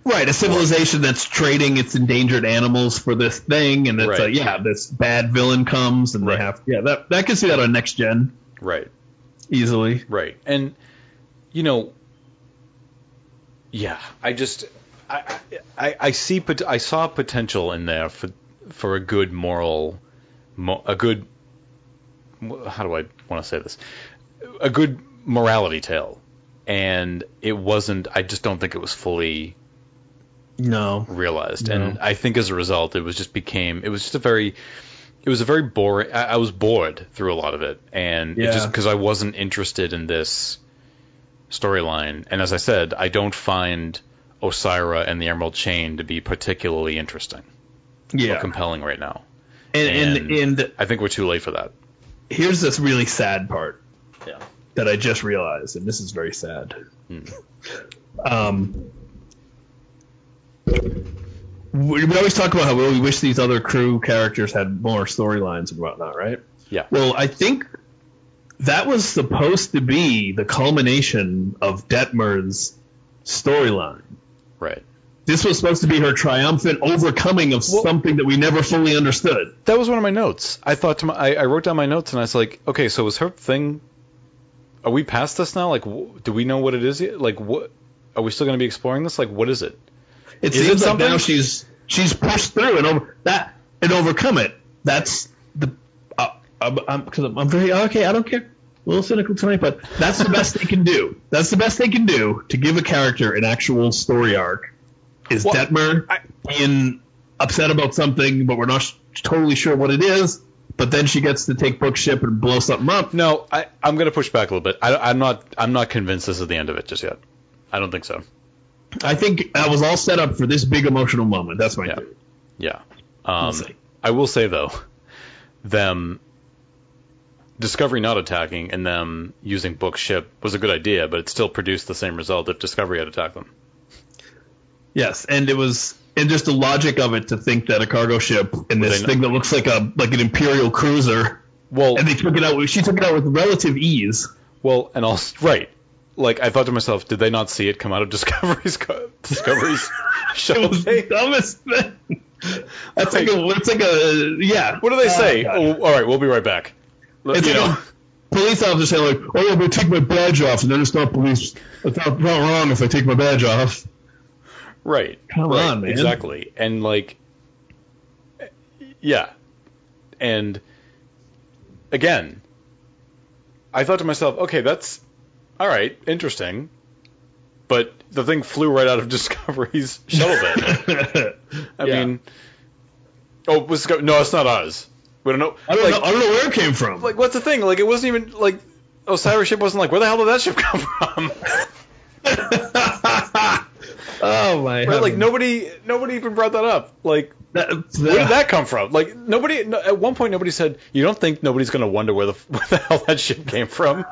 Right, a civilization that's trading its endangered animals for this thing, and it's Right. yeah, this bad villain comes, and Right. they have yeah, that that can see that on next gen right. easily. Right. And you know, yeah, I just I I, I see pot- I saw potential in there for for a good moral mo- a good how do I want to say this? A good morality tale. And it wasn't I just don't think it was fully No, realized. No. And I think as a result, it was just became it was just a very it was a very boring. I, I was bored through a lot of it, and it just because I wasn't interested in this storyline. And as I said, I don't find Osyraa and the Emerald Chain to be particularly interesting or yeah, compelling right now. and, and and- and I think we're too late for that. here's this really sad part Yeah. that I just realized, and this is very sad. Hmm. Um, we, we always talk about how we wish these other crew characters had more storylines and whatnot, right? Yeah. Well, I think that was supposed to be the culmination of Detmer's storyline. Right. This was supposed to be her triumphant overcoming of Well- something that we never fully understood. That was one of my notes. I thought to my, I, I wrote down my notes and I was like, okay, so was her thing? Are we past this now? Like, do we know what it is yet? Like, what? Are we still going to be exploring this? Like, what is it? It Is it seems like now she's she's pushed through and over that and overcome it. That's the uh, I'm, I'm, cause I'm, I'm very okay. I don't care. A little cynical tonight, but that's the best they can do. That's the best they can do to give a character an actual story arc. Is Well, Detmer I- being upset about something, but we're not sh- totally sure what it is. But then she gets to take Book's ship and blow something up. No, I, I'm going to push back a little bit. I, I'm not. I'm not convinced this is the end of it just yet. I don't think so. I think that was all set up for this big emotional moment. That's my Yeah. theory. Yeah. Um. I will say though, them Discovery not attacking and them using book ship was a good idea, but it still produced the same result if Discovery had attacked them. Yes, and it was and just the logic of it to think that a cargo ship in this thing that looks like a like an imperial cruiser, Well, and they took it out. She took it out with relative ease. Well, and also right. Like I thought to myself, did they not see it come out of Discovery's co- Discovery's It was the dumbest thing. That's like a it's like a yeah. What do they Oh, say? God. Oh, all right, we'll be right back. It's you like know, police officer saying like, "Oh, yeah, but take my badge off," and then it's not police. It's not, not wrong if I take my badge off. right? Come right, on, man. Exactly, and like, yeah, and again, I thought to myself, okay, that's all right, interesting, but the thing flew right out of Discovery's shuttle bay. I Yeah. mean, oh, was no, it's not ours. We don't know. I don't like, know. I don't know where it came from. like what's the thing? Like it wasn't even like oh, Osyraa's ship wasn't like where the hell did that ship come from? oh my! right? Like nobody nobody even brought that up. Like That, where did that come from? Like nobody no, at one point nobody said you don't think nobody's going to wonder where the where the hell that ship came from?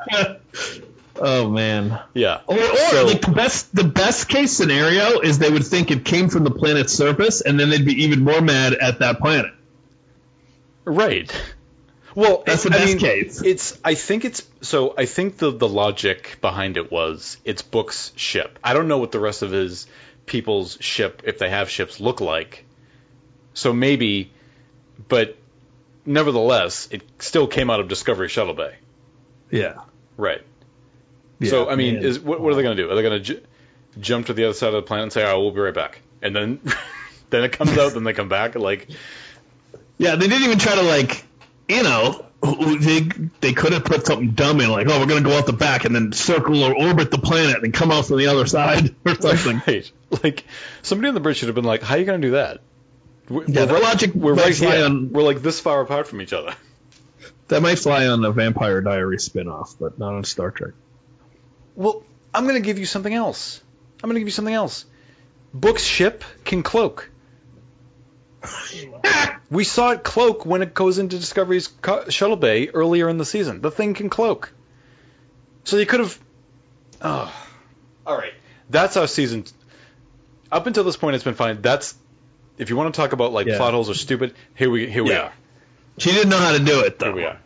Oh man. Yeah. Or, or So- like the best the best case scenario is they would think it came from the planet's surface, and then they'd be even more mad at that planet. Right. Well, That's the I best mean, case. It's. I think it's. So I think the the logic behind it was it's Book's ship. I don't know what the rest of his people's ship, if they have ships, look like. So maybe, but nevertheless, it still came out of Discovery Shuttle Bay. Yeah. Right. So I mean, man. is what, what are they going to do? Are they going to ju- jump to the other side of the planet and say, "All right, we'll be right back," and then then it comes out, then they come back, like. Yeah, they didn't even try to like, you know, they they could have put something dumb in like, oh, we're gonna go out the back and then circle or orbit the planet and come out from the other side or something. Right. Like somebody on the bridge should have been like, "How are you going to do that?" We're, Yeah, we're logic We're right fly on- We're like this far apart from each other. That might fly on the Vampire Diaries spin-off, but not on Star Trek. Well, I'm going to give you something else. I'm going to give you something else. Book's ship can cloak. We saw it cloak when it goes into Discovery's co- shuttle bay earlier in the season. The thing can cloak. So you could have. Oh. All right. That's our season. Up until this point, it's been fine. That's. If you want to talk about like Yeah. plot holes are stupid, here we here we Yeah. are. She didn't know how to do it though. Here we are.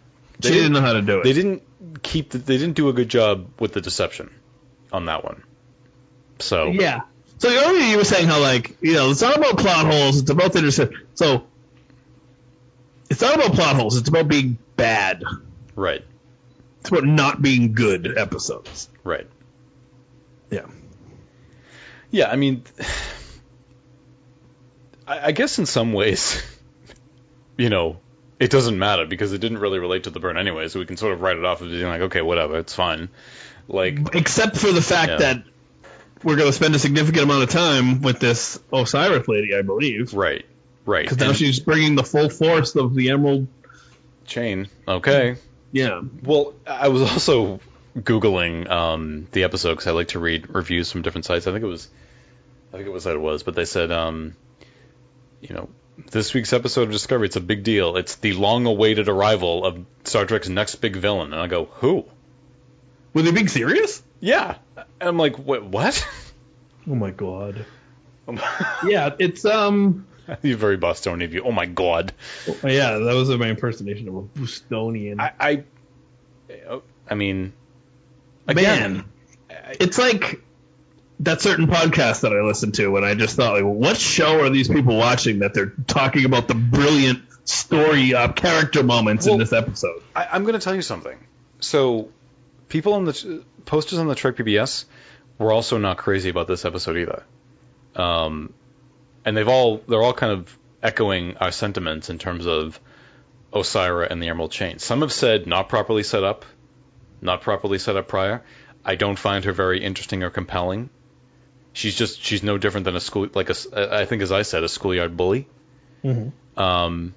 She They didn't know how to do it. They didn't keep. The, they didn't do a good job with the deception on that one. So Yeah. So earlier you were saying how like you know it's not about plot holes. It's about the intercept. So it's not about plot holes. It's about being bad. right, It's about not being good episodes. right. Yeah. Yeah, I mean, I, I guess in some ways, you know, it doesn't matter because it didn't really relate to the burn anyway, so we can sort of write it off as being like, okay, whatever, it's fine. Like, Except for the fact Yeah. that we're going to spend a significant amount of time with this Osiris lady, I believe, right, right. because now she's bringing the full force of the Emerald. chain. Okay. Yeah. Well, I was also googling um, the episode because I like to read reviews from different sites. I think it was, I think it was that it was, but they said, um, you know, this week's episode of Discovery, it's a big deal. It's the long-awaited arrival of Star Trek's next big villain, and I go, who? Were they being serious? Yeah, and I'm like, what? What? Oh my god. Yeah, it's um. You're very Bostonian of you. Oh my god. Yeah, that was my impersonation of a Bostonian. I, I, I mean, again, Man, it's like that certain podcast that I listened to, and I just thought, like, what show are these people watching that they're talking about the brilliant story uh, character moments Well- in this episode? I, I'm going to tell you something. So, people on the posters on the TrekBBS were also not crazy about this episode either. Um, and they've all they're all kind of echoing our sentiments in terms of Osyraa and the Emerald Chain. Some have said not properly set up, not properly set up prior. I don't find her very interesting or compelling. She's just she's no different than a school like a I think as I said a schoolyard bully. Um,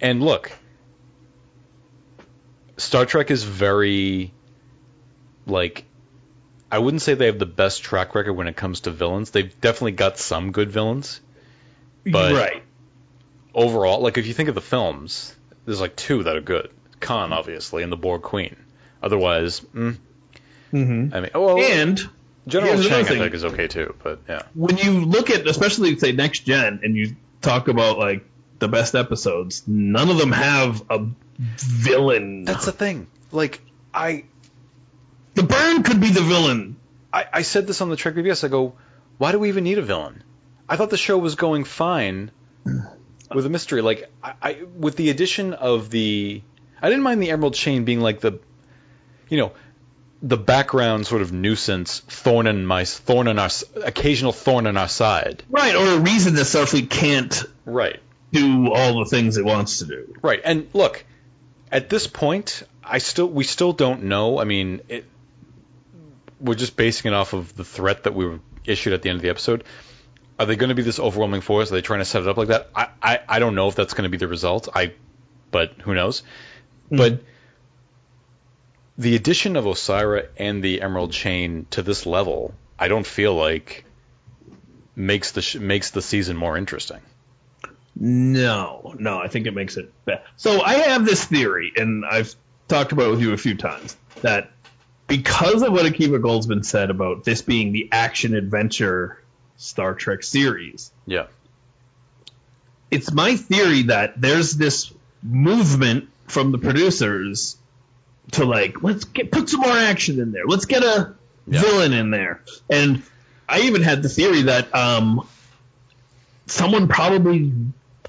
and look, Star Trek is very like I wouldn't say they have the best track record when it comes to villains. They've definitely got some good villains. But- right. Overall, like if you think of the films, there's like two that are good. Khan obviously and the Borg Queen. Otherwise, mm, Mm-hmm. I mean, well, And General here's another Chang I think is okay too, but yeah. when you look at, especially say next gen, and you talk about like the best episodes, none of them have a villain. That's the thing. Like I the burn could be the villain. I, I said this on the TrekBBS. I go, why do we even need a villain? I thought the show was going fine with a mystery. Like, I, I with the addition of the, I didn't mind the Emerald Chain being like the, you know, the background sort of nuisance, thorn in my thorn in our occasional thorn in our side. Right, or a reason that Starfleet can't Right. do all the things it wants to do. Right. And look, at this point, I still we still don't know. I mean, it, we're just basing it off of the threat that we were issued at the end of the episode. Are they going to be this overwhelming force? Are they trying to set it up like that? I, I, I don't know if that's going to be the result. I, but who knows? Hmm. But the addition of Osyraa and the Emerald Chain to this level, I don't feel like makes the sh- makes the season more interesting. No, no, I think it makes it better. So I have this theory, and I've talked about it with you a few times, that because of what Akiva Goldsman said about this being the action adventure Star Trek series, Yeah. it's my theory that there's this movement from the producers to like let's get put some more action in there. Let's get a Yeah. villain in there. And I even had the theory that um, someone probably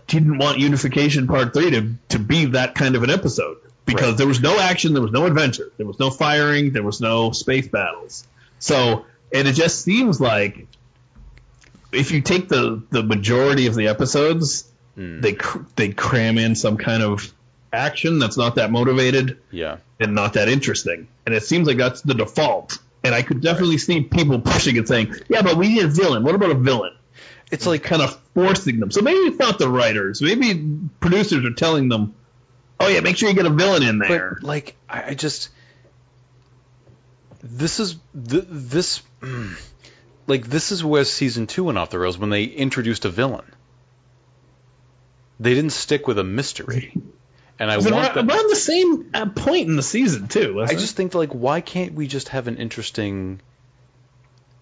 didn't want Unification Part Three to to be that kind of an episode because Right. there was no action, there was no adventure, there was no firing, there was no space battles. So and it just seems like if you take the the majority of the episodes, Mm. They cr- they cram in some kind of action that's not that motivated Yeah. and not that interesting, and it seems like that's the default. And I could definitely see people pushing and saying, "Yeah, but we need a villain. What about a villain?" It's like kind of forcing them. So maybe it's not the writers. Maybe producers are telling them, "Oh yeah, make sure you get a villain in there." But like, I, just this is th- this like this is where season two went off the rails when they introduced a villain. They didn't stick with a mystery, and I want around, around the same uh, point in the season too. I wasn't it? just think like, why can't we just have an interesting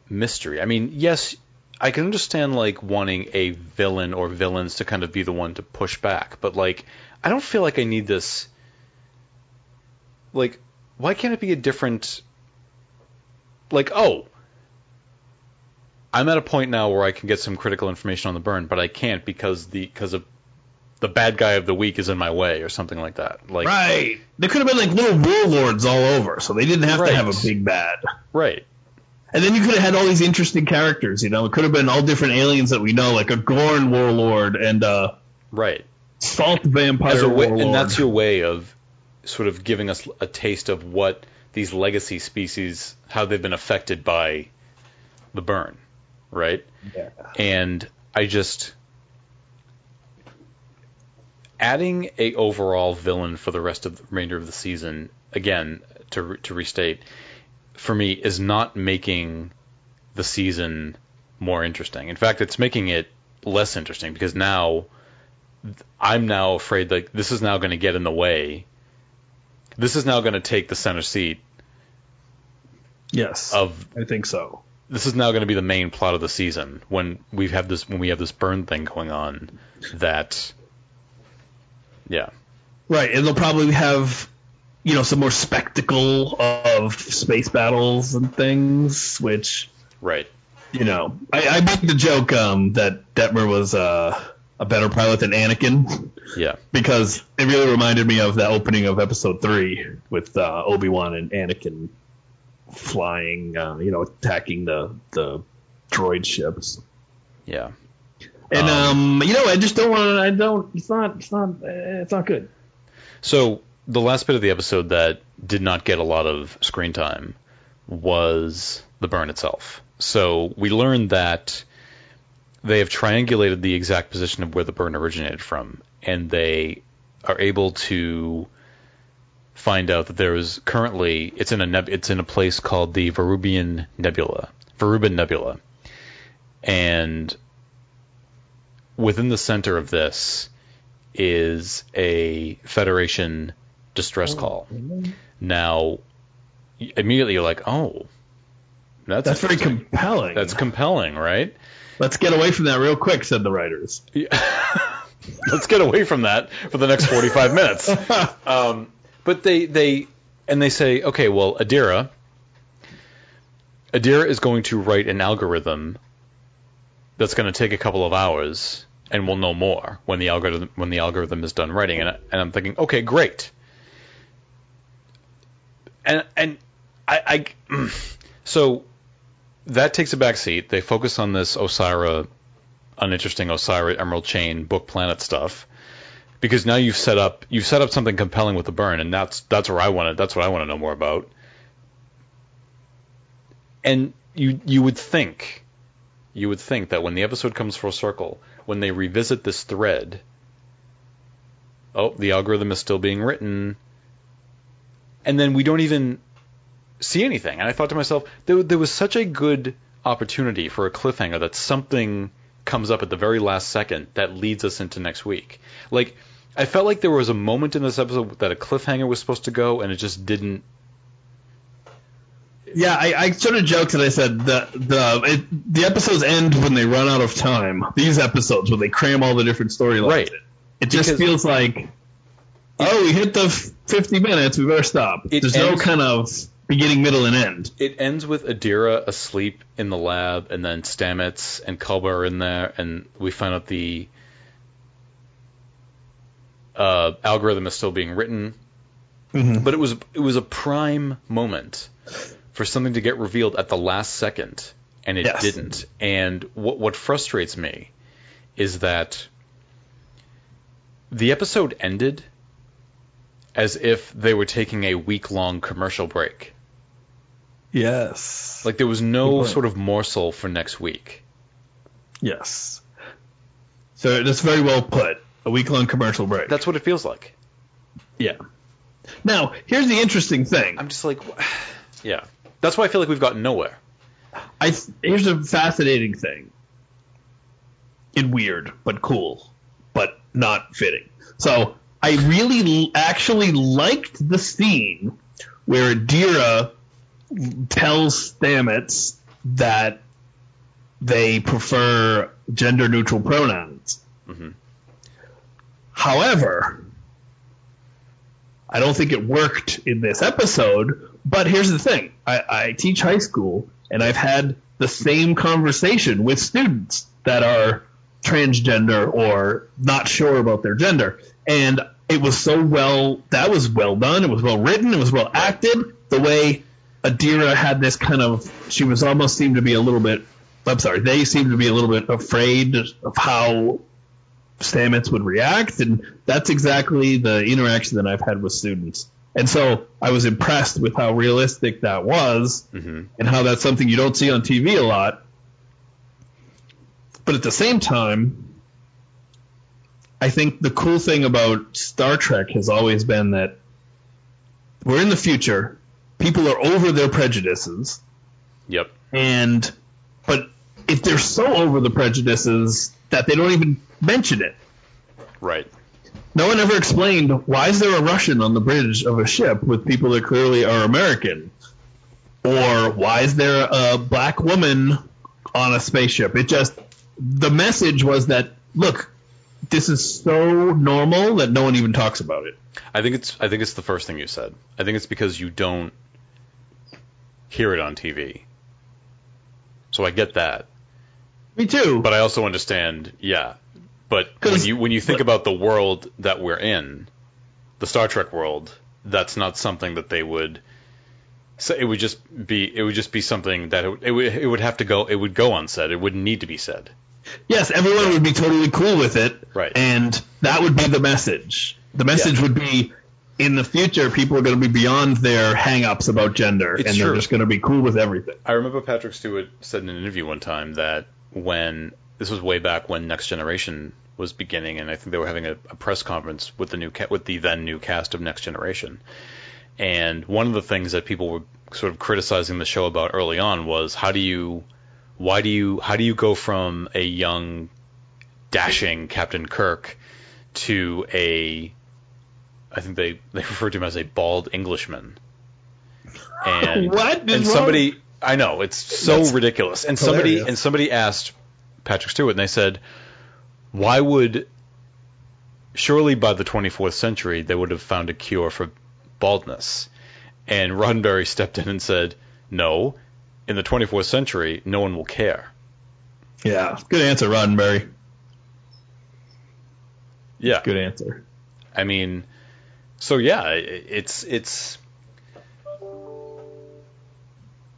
mystery? I mean, yes, I can understand like wanting a villain or villains to kind of be the one to push back, but like, I don't feel like I need this. Like, why can't it be a different? Like, oh, I'm at a point now where I can get some critical information on the burn, but I can't because the because of the bad guy of the week is in my way or something like that. Like, right. There could have been like little warlords all over, so they didn't have Right. to have a big bad. right. And then you could have had all these interesting characters. You know, it could have been all different aliens that we know, like a Gorn warlord and a Right. Salt vampire way, warlord. and that's your way of sort of giving us a taste of what these legacy species, how they've been affected by the burn, right? Yeah. And I just adding a overall villain for the rest of the remainder of the season again to to restate for me is not making the season more interesting. In fact, it's making it less interesting because now I'm now afraid that this is now going to get in the way. This is now going to take the center seat Yes, of I think so. this is now going to be the main plot of the season when we've this when we have this burn thing going on that yeah. Right, and they'll probably have, you know, some more spectacle of space battles and things, which, right. you know, I, I make the joke um, that Detmer was uh, a better pilot than Anakin. Yeah. Because it really reminded me of the opening of Episode Three with uh, Obi Wan and Anakin flying, uh, you know, attacking the the droid ships. yeah And Um, um, you know, I just don't want. I don't. It's not. It's not. uh, It's not good. so the last bit of the episode that did not get a lot of screen time was the burn itself so we learned that they have triangulated the exact position of where the burn originated from and they are able to find out that there is currently it's in a neb- it's in a place called the Verubian Nebula, Verubin Nebula, and within the center of this is a Federation distress call. Now, immediately you're like, oh, that's That's very compelling. that's compelling, right? Let's get away from that real quick," said the writers. Let's get away from that for the next 45 minutes. Um, but they they and they say, okay, well, Adira, Adira is going to write an algorithm that's going to take a couple of hours, and we'll know more when the algorithm when the algorithm is done writing. And, I- and I'm thinking, okay, great. And and I, I so that takes a back seat. They focus on this Osyraa, uninteresting Osyraa Emerald Chain book planet stuff because now you've set up you've set up something compelling with the burn, and that's that's where I want that's what I want to know more about. And you you would think, you would think that when the episode comes full circle, when they revisit this thread, oh, the algorithm is still being written, and then we don't even see anything. And I thought to myself, there, there was such a good opportunity for a cliffhanger that something comes up at the very last second that leads us into next week. Like, I felt like there was a moment in this episode that a cliffhanger was supposed to go, and it just didn't. Yeah, I, I sort of joked and I said the the it, the episodes end when they run out of time. These episodes when they cram all the different storylines. Right. It just Because- feels like, oh, we hit the fifty minutes. We better stop. There's ends- no kind of beginning, middle, and end. It ends with Adira asleep in the lab, and then Stamets and Culber are in there, and we find out the uh, algorithm is still being written. Mhm. But it was it was a prime moment for something to get revealed at the last second, and it Yes. didn't. And what what frustrates me is that the episode ended as if they were taking a week long commercial break. Yes. Like there was no sort of morsel for next week. yes. So that's very well put. A week long commercial break. That's what it feels like. yeah. Now, here's the interesting thing. I'm just like, yeah. That's why I feel like we've gotten nowhere. I here's a fascinating thing. And weird, but cool, but not fitting. So I really actually liked the scene where Adira tells Stamets that they prefer gender neutral pronouns. Mhm. However, I don't think it worked in this episode. But here's the thing: I, I teach high school, and I've had the same conversation with students that are transgender or not sure about their gender, and it was so well. That was well done. It was well written. It was well acted. The way Adira had this kind of, she was almost seemed to be a little bit. I'm sorry, they seemed to be a little bit afraid of how Stamets would react, and that's exactly the interaction that I've had with students. And so I was impressed with how realistic that was, hmm and how that's something you don't see on TV a lot. But at the same time, I think the cool thing about Star Trek has always been that we're in the future, people are over their prejudices, Yep. and but if they're so over the prejudices that they don't even mention it. Right. No one ever explained why is there a Russian on the bridge of a ship with people that clearly are American, or why is there a black woman on a spaceship? It just the message was that look, this is so normal that no one even talks about it. I think it's I think it's the first thing you said. I think it's because you don't hear it on TV. So I get that. Me too. But I also understand, yeah. But when you when you think but- about the world that we're in, the Star Trek world, that's not something that they would so it would just be it would just be something that it, would- it would it would have to go it would go unsaid. It wouldn't need to be said. yes, everyone would be totally cool with it, Right. and that would be the message. The message would be. In the future, people are going to be beyond their hang-ups about gender, It's and they're just going to be cool with everything. I remember Patrick Stewart said in an interview one time that when this was way back when Next Generation was beginning, and I think they were having a, a press conference with the new ca- with the then new cast of Next Generation. And one of the things that people were sort of criticizing the show about early on was how do you, why do you, how do you go from a young, dashing Captain Kirk to a, I think they they referred to him as a bald Englishman. And What and somebody I know it's so That's ridiculous. And somebody and somebody asked Patrick Stewart, and they said, "Why would surely by the 24th century they would have found a cure for baldness?" And Roddenberry stepped in and said, "No, in the 24th century, no one will care." Yeah, good answer, Roddenberry. Yeah, Good answer. I mean, so yeah, it's it's.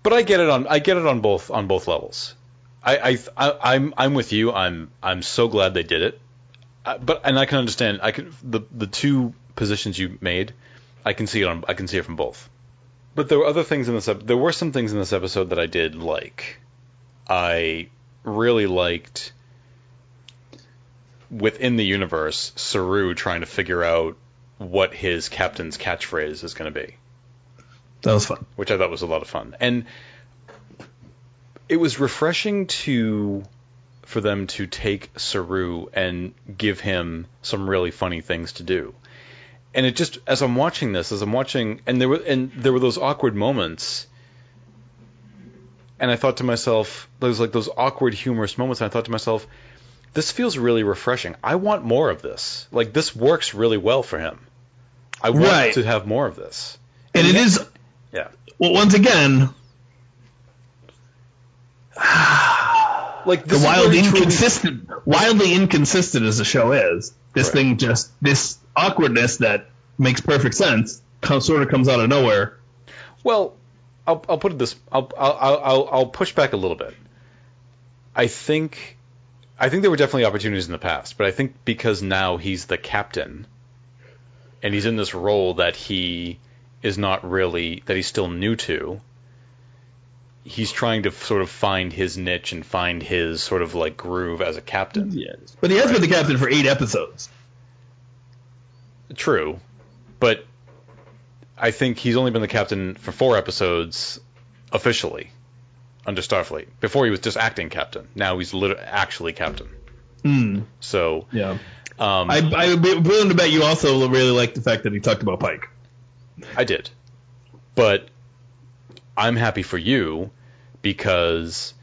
But I get it on I get it on both on both levels. I, I, I I'm I'm with you. I'm I'm so glad they did it. I, but and I can understand. I can the the two positions you made. I can see it on I can see it from both. But there were other things in this. There were some things in this episode that I did like. I really liked within the universe, Saru trying to figure out what his captain's catchphrase is going to be, That was fun. which I thought was a lot of fun. And it was refreshing to for them to take Saru and give him some really funny things to do. And it just as I'm watching this, as I'm watching and there were and there were those awkward moments and I thought to myself, those like those awkward humorous moments, and I thought to myself, this feels really refreshing. I want more of this. Like this works really well for him. I want Right. to have more of this. And it is, Yeah. well, once again, Like this the wild he truly- wildly inconsistent as the show is. This Right. thing just this awkwardness that makes perfect sense comes, sort of comes out of nowhere. Well, I'll, I'll put it this. I'll, I'll I'll I'll push back a little bit. I think I think there were definitely opportunities in the past, but I think because now he's the captain, and he's in this role that he is not really that he's still new to. He's trying to sort of find his niche and find his sort of like groove as a captain. Yes. But he has been the captain for eight episodes. True, but I think he's only been the captain for four episodes officially under Starfleet. Before he was just acting captain. Now he's lit- actually captain. Mm. So Yeah. um, I, I, I'm willing to bet you also really like the fact that he talked about Pike. I did, but I'm happy for you because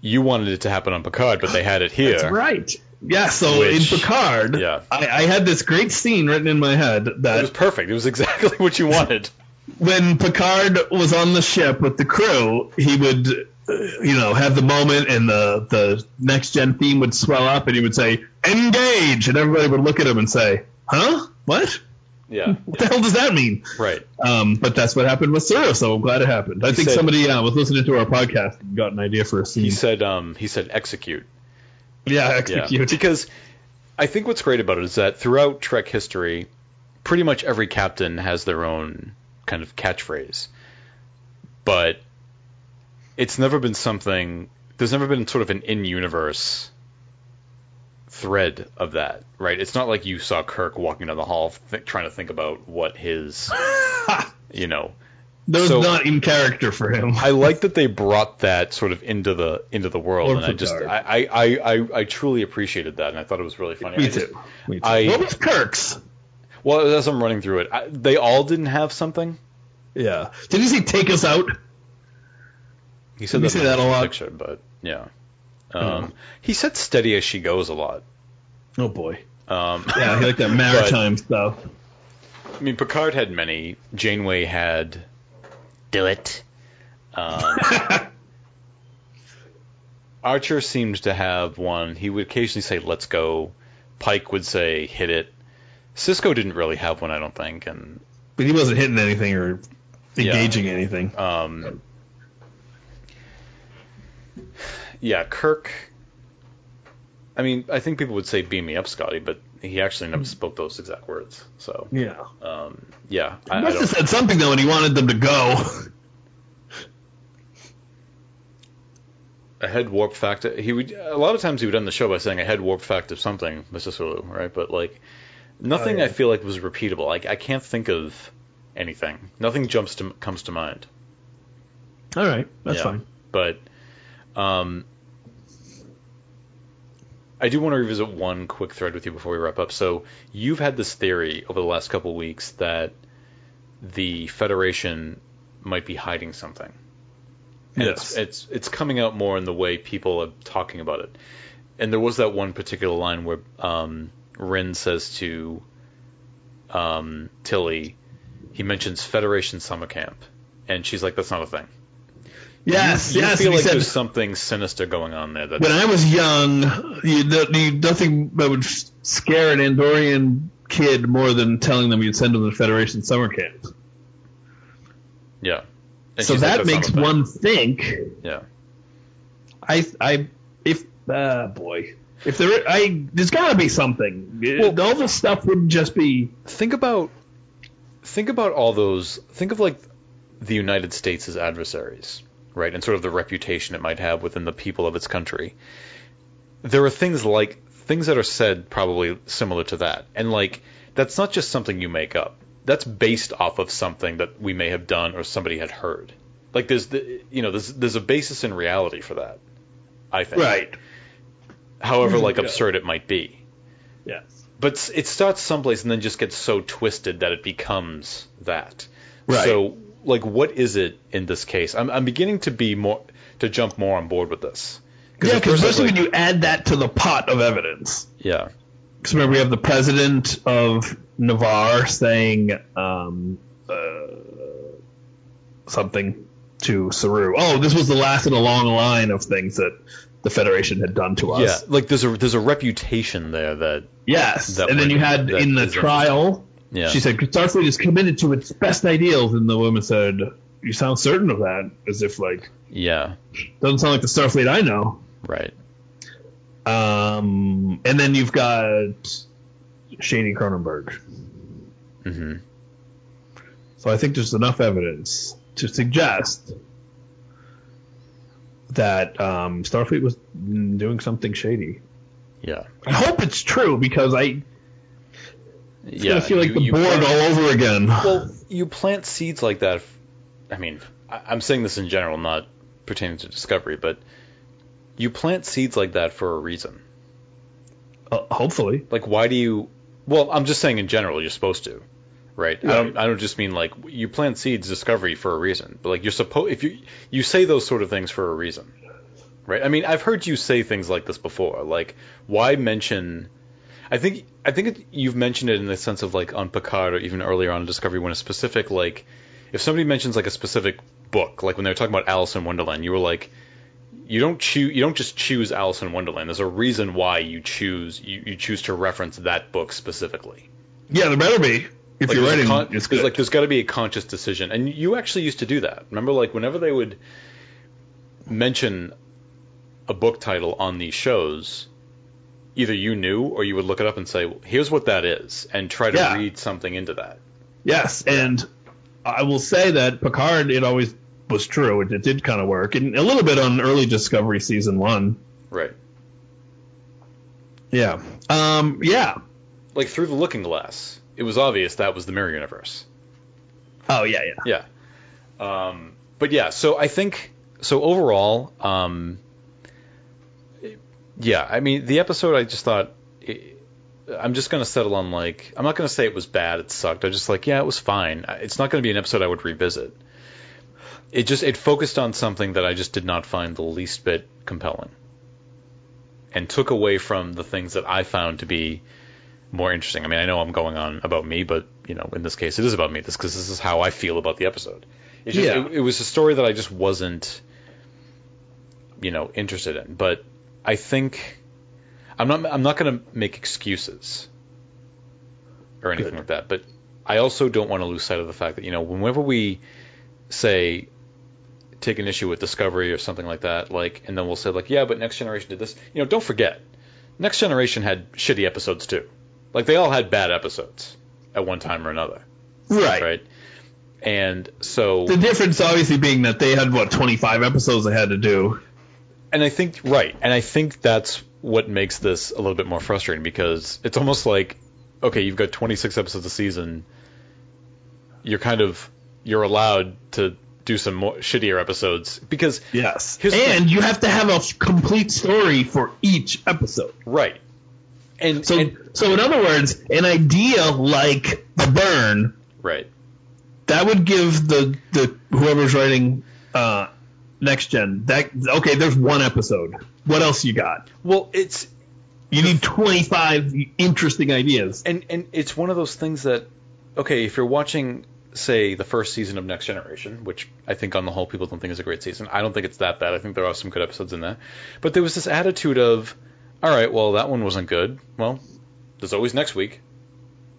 you wanted it to happen on Picard, but they had it here. That's right. Yeah, so Which- in Picard, yeah. I, I had this great scene written in my head It was perfect. It was exactly what you wanted. when Picard was on the ship with the crew, he would, uh, you know, have the moment and the, the next gen theme would swell up and he would say, engage! And everybody would look at him and say, huh? What? Yeah. What the hell does that mean? Right. Um, but that's what happened with Saru, so I'm glad it happened. I think said- somebody uh, was listening to our podcast and got an idea for a scene. He said um, he said execute. yeah, Yeah. execute. Because I think what's great about it is that throughout Trek history, pretty much every captain has their own kind of catchphrase. But it's never been something there's never been sort of an in-universe thread of that, right? It's not like you saw Kirk walking down the hall th- trying to think about what his, you know, That was So- not in character for him. I like that they brought that sort of into the into the world, Or and I just I, I, I, I, truly appreciated that, and I thought it was really funny. Me I just- too. Me too. I- what was Kirk's? well, as I'm running through it, I, they all didn't have something. Yeah. Did he say take us out? He said that say that a lot. Picture, but yeah, um, he said steady as she goes a lot. Oh boy. Um, Yeah, he liked that maritime stuff. I mean, Picard had many. Janeway had do it. Um, Archer seems to have one. He would occasionally say "Let's go." Pike would say "Hit it." Sisko didn't really have one, I don't think, and But he wasn't hitting anything or engaging anything. um, yeah, Kirk. I mean, I think people would say "Beam me up, Scotty," but he actually never spoke those exact words. So, Yeah. um, yeah, He I, I must have said something though, and he wanted them to go. a head warp factor. He would a lot of times he would end the show by saying a head warp fact of something, Mr. Sulu, right? But like nothing Oh, yeah. I feel like was repeatable. Like I can't think of anything. Nothing jumps to comes to mind. All right, that's Yeah. fine. But um, I do want to revisit one quick thread with you before we wrap up. So you've had this theory over the last couple of weeks that the Federation might be hiding something. And Yes. it's, it's it's coming out more in the way people are talking about it. And there was that one particular line where um, Ryn says to um, Tilly, he mentions Federation summer camp, and she's like, "That's not a thing." Yes, you yes. feel like said, there's something sinister going on there. That's, when I was young, you, you, nothing that would scare an Andorian kid more than telling them you'd send them to the Federation summer camp. yeah. And so that makes one think. Yeah. I, I, if, uh, boy, if there, I, there's got to be something. Well- all this stuff wouldn't just be. Think about think about all those. Think of like the United States as adversaries, right? And sort of the reputation it might have within the people of its country. There are things like things that are said probably similar to that, and like that's not just something you make up. That's based off of something that we may have done or somebody had heard. Like there's the you know there's there's a basis in reality for that. I think. Right. However, like Yeah. absurd it might be. Yes. But it starts someplace and then just gets so twisted that it becomes that. Right. So, like, what is it in this case? I'm, I'm beginning to be more to jump more on board with this. Yeah, because first I was especially like- when you add that to the pot of evidence. yeah, Because remember, we have the president of Ni'Var saying um, uh, something to Saru. Oh, this was the last in a long line of things that the Federation had done to us. yeah, like there's a there's a reputation there that Yes, That and then you had in the trial, yeah she said Starfleet is committed to its best ideals, and the woman said, "You sound certain of that?" As if like yeah doesn't sound like the Starfleet I know. right Um, and then you've got Shady Cronenberg. hmm So I think there's enough evidence to suggest that um, Starfleet was doing something shady. Yeah. I hope it's true because I it's yeah. gonna feel like you- the you board plant- all over again. Well, you plant seeds like that. I mean, I'm saying this in general, not pertaining to Discovery, but you plant seeds like that for a reason. Uh, hopefully, Like, why do you? Well, I'm just saying in general, you're supposed to, right? I, don't, I don't just mean like you plant seeds Discovery for a reason, but like you're supposed if you you say those sort of things for a reason, right? I mean, I've heard you say things like this before. Like, why mention? I think I think it, you've mentioned it in the sense of like on Picard or even earlier on in Discovery when a specific like if somebody mentions like a specific book, like when they were talking about Alice in Wonderland, you were like, you don't choose you don't just choose Alice in Wonderland. There's a reason why you choose you, you choose to reference that book specifically. yeah, there better be if Like, you're writing. con- it's good. like there's got to be a conscious decision, and you actually used to do that. Remember, like whenever they would mention a book title on these shows, either you knew or you would look it up and say, well, "Here's what that is," and try to Yeah. read something into that. Yes, and I will say that Picard, it always was true. It, it did kind of work, and a little bit on early Discovery season one. Right. Yeah. Um. Yeah. Like through the Looking Glass, it was obvious that was the mirror universe. Oh yeah, yeah. Yeah. Um, but yeah, so I think so overall, um, yeah, I mean the episode I just thought it, I'm just gonna settle on like I'm not gonna say it was bad, it sucked. I just like yeah, it was fine. It's not gonna be an episode I would revisit. It just it focused on something that I just did not find the least bit compelling, and took away from the things that I found to be more interesting. I mean, I know I'm going on about me, but you know, in this case, it is about me. This because this is how I feel about the episode. Just, Yeah. it, it was a story that I just wasn't, you know, interested in. But I think I'm not. I'm not going to make excuses or anything Good. like that. But I also don't want to lose sight of the fact that you know, whenever we say take an issue with Discovery or something like that, like, and then we'll say like, yeah, but Next Generation did this. You know, don't forget, Next Generation had shitty episodes too. Like they all had bad episodes at one time or another, Right. right? And so, The difference, obviously, being that they had what 25 episodes they had to do. And I think right, and I think that's what makes this a little bit more frustrating because it's almost like, okay, you've got 26 episodes a season. You're kind of you're allowed to do some more shittier episodes because Yes. And you have to have a complete story for each episode. right, and So, and- so in other words, an idea like the burn right, that would give the the whoever's writing uh, next gen that okay. There's one episode. What else you got? well, it's You need 25 interesting ideas. and and it's one of those things that okay if you're watching say the first season of next generation which i think on the whole people don't think is a great season i don't think it's that bad i think there are some good episodes in there but there was this attitude of all right well that one wasn't good well there's always next week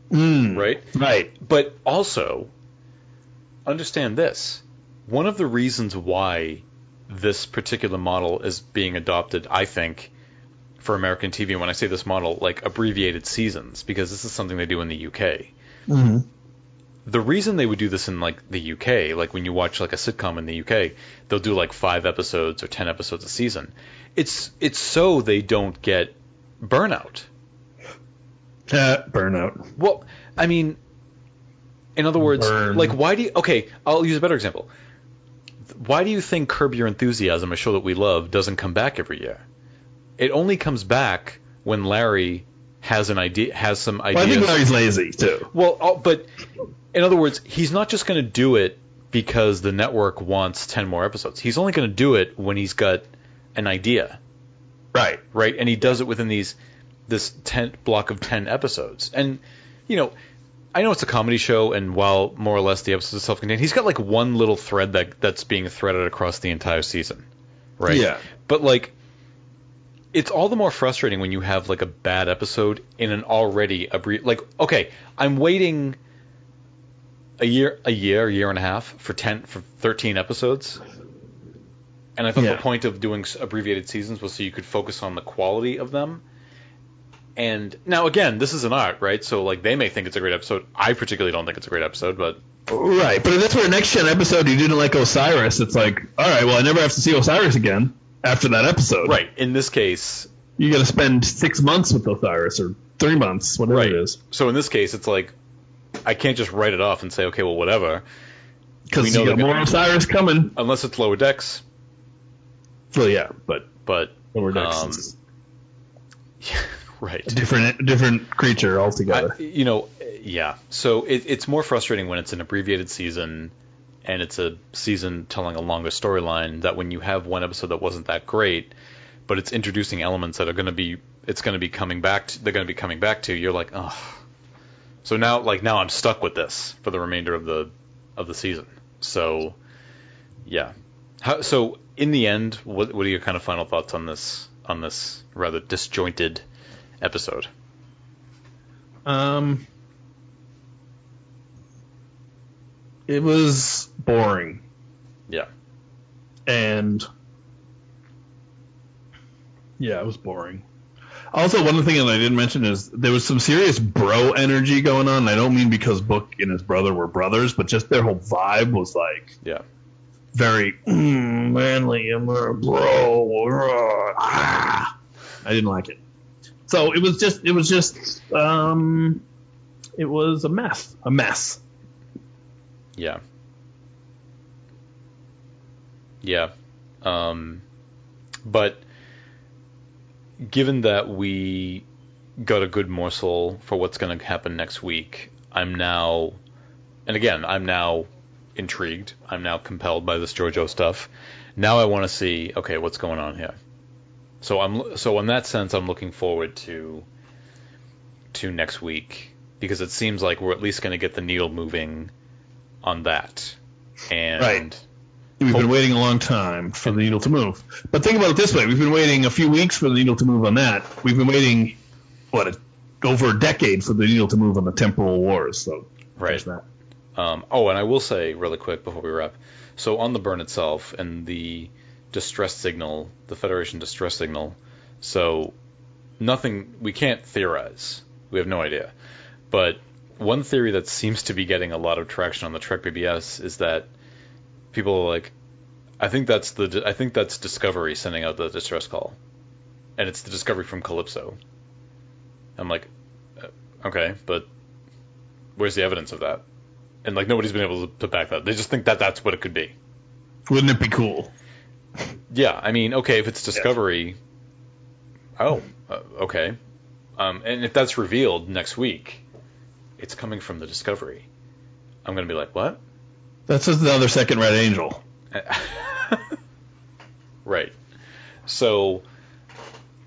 Mm, right Right. but also understand this one of the reasons why this particular model is being adopted i think for american tv when i say this model like abbreviated seasons because this is something they do in the uk hmm the reason they would do this in like the UK, like when you watch like a sitcom in the UK, they'll do like five episodes or ten episodes a season. It's it's so they don't get burnout. Uh, burnout. Well, I mean, in other words, Burn. like why do you? Okay, I'll use a better example. Why do you think Curb Your Enthusiasm, a show that we love, doesn't come back every year? It only comes back when Larry has an idea, has some ideas. Well, I think Larry's lazy too. Well, uh, but in other words, he's not just going to do it because the network wants 10 more episodes. He's only going to do it when he's got an idea, Right. right? And he does it within these this 10 block of 10 episodes. And you know, I know it's a comedy show and while more or less the episodes are self-contained, he's got like one little thread that that's being threaded across the entire season. Right? Yeah. But like it's all the more frustrating when you have like a bad episode in an already abbre- like okay, I'm waiting a year a year, a year and a half for 10 for 13 episodes. And I thought Yeah. the point of doing abbreviated seasons was so you could focus on the quality of them. And now again, this is an art, right? So like they may think it's a great episode. I particularly don't think it's a great episode, but Right, but if that's for a next gen episode you didn't like Osyraa, it's like, all right, well I never have to see Osyraa again after that episode. right in this case, You got to spend six months with Osyraa or three months, whatever right. it is, So in this case, it's like I can't just write it off and say, okay, well, whatever, We because know you got more Osiris coming. unless it's lower decks. Well, yeah, but But lower decks um, is right. a different, different creature altogether. I, you know, yeah. So it, it's more frustrating when it's an abbreviated season and it's a season telling a longer storyline. That when you have one episode that wasn't that great, but it's introducing elements that are going to be, it's going to be coming back. To, they're going to be coming back to. You're like, oh. So now, like now, I'm stuck with this for the remainder of the of the season. So, yeah. How, so in the end, what what are your kind of final thoughts on this on this rather disjointed episode? Um, it was boring, Yeah. and yeah, it was boring. Also, one thing that I didn't mention is there was some serious bro energy going on. I don't mean because Book and his brother were brothers, but just their whole vibe was like Yeah. very mm, manly. I'm a bro. ah. I didn't like it. So it was just, it was just, um, it was a mess, a mess. Yeah. Yeah. Um, but given that we got a good morsel for what's going to happen next week, I'm now, and again, I'm now intrigued. I'm now compelled by this JoJo stuff. Now I want to see, okay, what's going on here. So I'm so in that sense, I'm looking forward to to next week because it seems like we're at least going to get the needle moving on that. And Right. We've been waiting a long time for the needle to move. But think about it this way: we've been waiting a few weeks for the needle to move on that. We've been waiting what a, over a decade for the needle to move on the temporal wars. So Right. that. Um, oh, and I will say really quick before we wrap. So on the burn itself and the distress signal, the Federation distress signal. So nothing. We can't theorize. We have no idea. But one theory that seems to be getting a lot of traction on the TrekBBS is that people are like, I think that's the I think that's Discovery sending out the distress call, and it's the Discovery from Calypso. I'm like, uh, okay, but where's the evidence of that? And like nobody's been able to, to back that. They just think that that's what it could be. Wouldn't it be cool? Yeah, I mean, okay, if it's Discovery, oh, uh, okay, um, and if that's revealed next week, it's coming from the Discovery. I'm gonna be like, what? That's just another second Red Angel. right. So,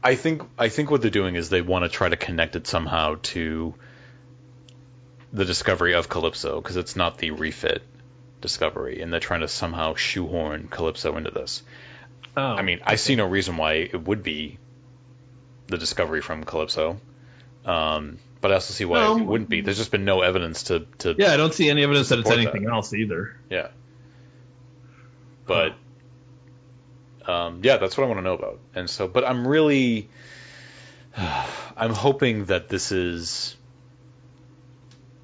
I think I think what they're doing is they want to try to connect it somehow to the discovery of Calypso because it's not the refit discovery, and they're trying to somehow shoehorn Calypso into this. Oh, I mean, I see no reason why it would be the discovery from Calypso. Um, but I also see why No. it wouldn't be. There's just been no evidence to, to yeah, I don't see any evidence that it's Support anything else either. yeah. But um, yeah, that's what I want to know about. And so, but I'm really, I'm hoping that this is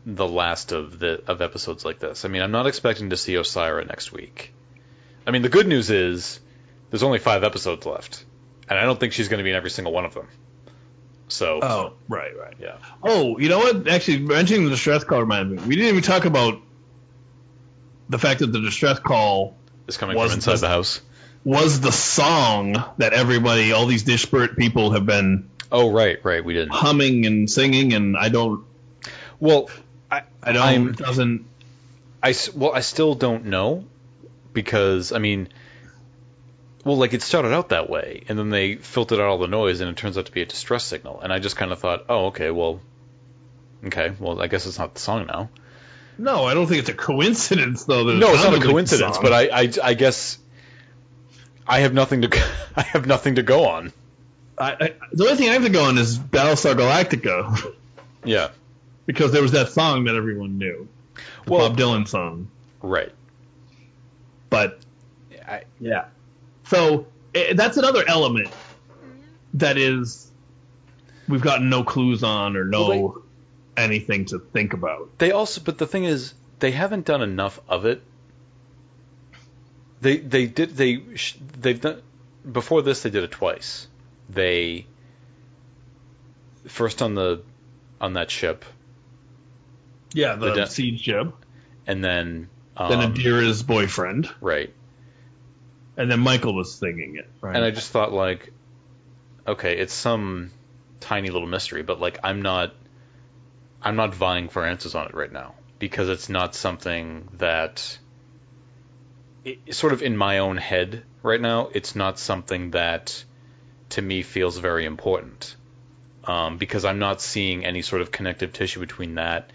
the last of the of episodes like this. I mean, I'm not expecting to see Osyraa next week. I mean, the good news is there's only five episodes left, and I don't think she's going to be in every single one of them. So Oh, right, right. yeah, Oh, you know what? Actually, mentioning the distress call reminded me. We didn't even talk about the fact that the distress call is coming from inside the- the house. was the song that everybody, all these disparate people, have been Oh right, right, we didn't. humming and singing, and I don't, Well, I I don't, I'm- doesn't. I well, I still don't know because I mean, well, like it started out that way, and then they filtered out all the noise, and it turns out to be a distress signal, and I just kind of thought, oh, okay, well, okay, well, I guess it's not the song now. No, I don't think it's a coincidence though. No, it's not a coincidence, but I, I, I guess I have nothing to, go- I have nothing to go on. I, I, the only thing I have to go on is Battlestar Galactica Yeah, because there was that song that everyone knew, the Well- Bob Dylan song. right. But I, yeah, So eh, that's another element that is we've got no clues on or no Well, anything to think about. They also, but the thing is, they haven't done enough of it. They they did they they've done before this they did it twice. They first on the on that ship Yeah, the, The de- siege ship. and then um, Then Adira's boyfriend, right. And then Michael was singing it. Right. And I just thought like, okay, it's some tiny little mystery, but like I'm not, I'm not vying for answers on it right now because it's not something that, it, sort of in my own head right now, it's not something that, to me, feels very important. Um, because I'm not seeing any sort of connective tissue between that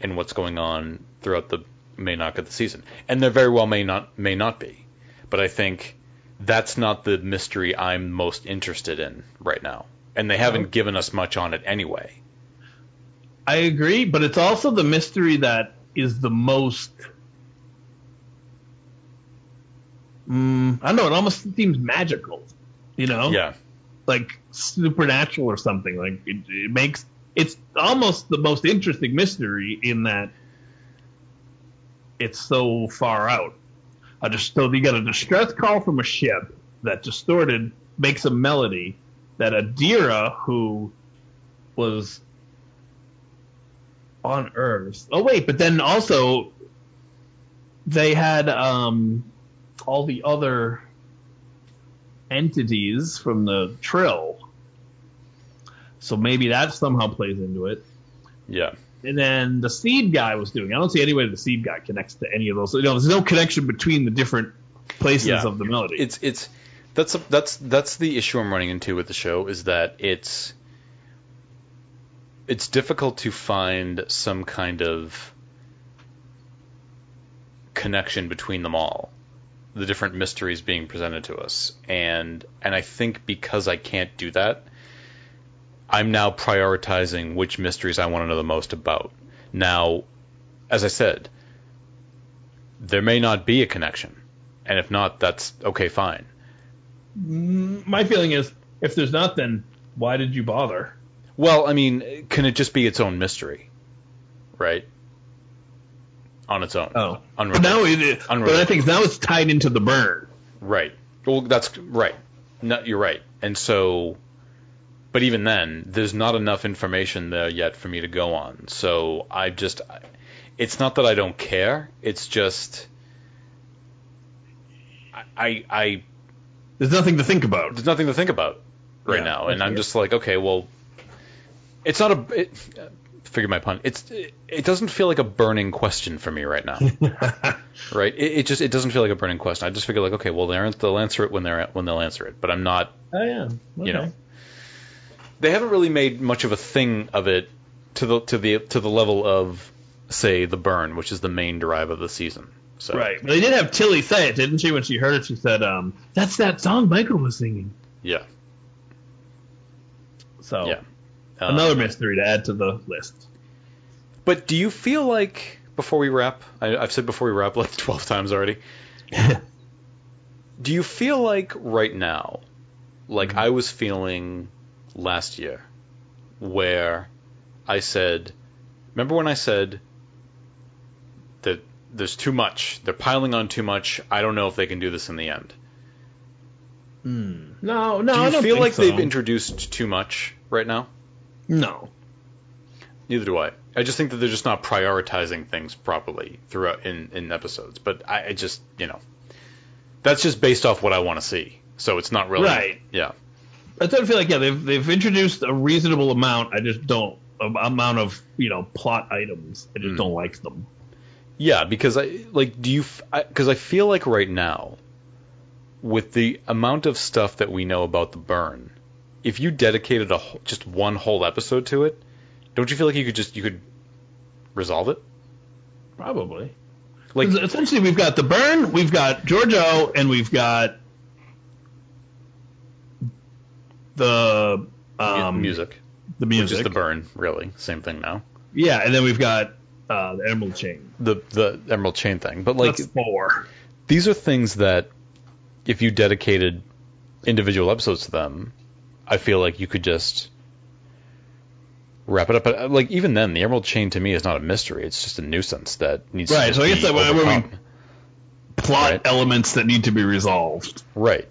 and what's going on throughout the main arc of the season, and there very well may not may not be. But I think that's not the mystery I'm most interested in right now. And they haven't given us much on it anyway. I agree, but it's also the mystery that is the most. Mm, I don't know. It almost seems magical, you know, Yeah. like supernatural or something. Like it, it makes it's almost the most interesting mystery in that it's so far out. So you got a distress call from a ship that distorted makes a melody that Adira, who was on Earth. Oh wait, but then also they had um all the other entities from the Trill. So maybe that somehow plays into it. Yeah. And then the seed guy was doing. I don't see any way the seed guy connects to any of those. You know, there's no connection between the different places Yeah. of the melody. It's it's that's that's that's the issue I'm running into with the show is that it's it's difficult to find some kind of connection between them all the different mysteries being presented to us and and I think because I can't do that I'm now prioritizing which mysteries I want to know the most about now as I said there may not be a connection and if not that's okay fine mm, My feeling is, if there's not, then why did you bother? Well, I mean, can it just be its own mystery, right? On its own. Oh, but Unrelated. now it. But I think now it's tied into the burn. Right. Well, that's right. No, you're right. And so, but even then, there's not enough information there yet for me to go on. So I just, it's not that I don't care. It's just, I, I, I There's nothing to think about. there's nothing to think about right Yeah, now, and I I'm it. just like, okay, well, it's not a. It, figure my pun. It's it, it doesn't feel like a burning question for me right now, right? It, it just it doesn't feel like a burning question. I just figure like, okay, well, they'll they'll answer it when they're when they'll answer it, but I'm not. Oh yeah. You know, they haven't really made much of a thing of it to the to the to the level of say the burn, which is the main drive of the season. So Right. They did have Tilly say it, didn't she? When she heard it, she said, um, "That's that song Michael was singing." yeah, So yeah. Um, another mystery to add to the list. But do you feel like before we wrap? I, I've said before we wrap like twelve times already. do you feel like right now, like I was feeling last year, where I said, remember when I said that there's too much, they're piling on too much. I don't know if they can do this in the end. Hmm. No, no, Do I don't feel think like so. they've introduced too much right now? No. Neither do I. I just think that they're just not prioritizing things properly throughout in, in episodes. But I, I just you know that's just based off what I want to see. So it's not really Right. Yeah. I don't feel like yeah they've they've introduced a reasonable amount. I just don't amount of you know plot items. I just Hmm. don't like them. Yeah, because I like do you because I, feel like right now with the amount of stuff that we know about the burn, if you dedicated a just one whole episode to it, don't you feel like you could just you could resolve it? Probably. Like essentially, we've got the burn, we've got Georgiou, and we've got the um, music, The which music. is the burn, really same thing now. Yeah, and then we've got uh, the Emerald Chain. The the Emerald Chain thing, but like That's four. these are things that if you dedicated individual episodes to them, I feel like you could just wrap it up. But uh, like even then, the Emerald Chain to me is not a mystery. It's just a nuisance that needs Right, to so I guess that we-. Plot Right. elements that need to be resolved. Right.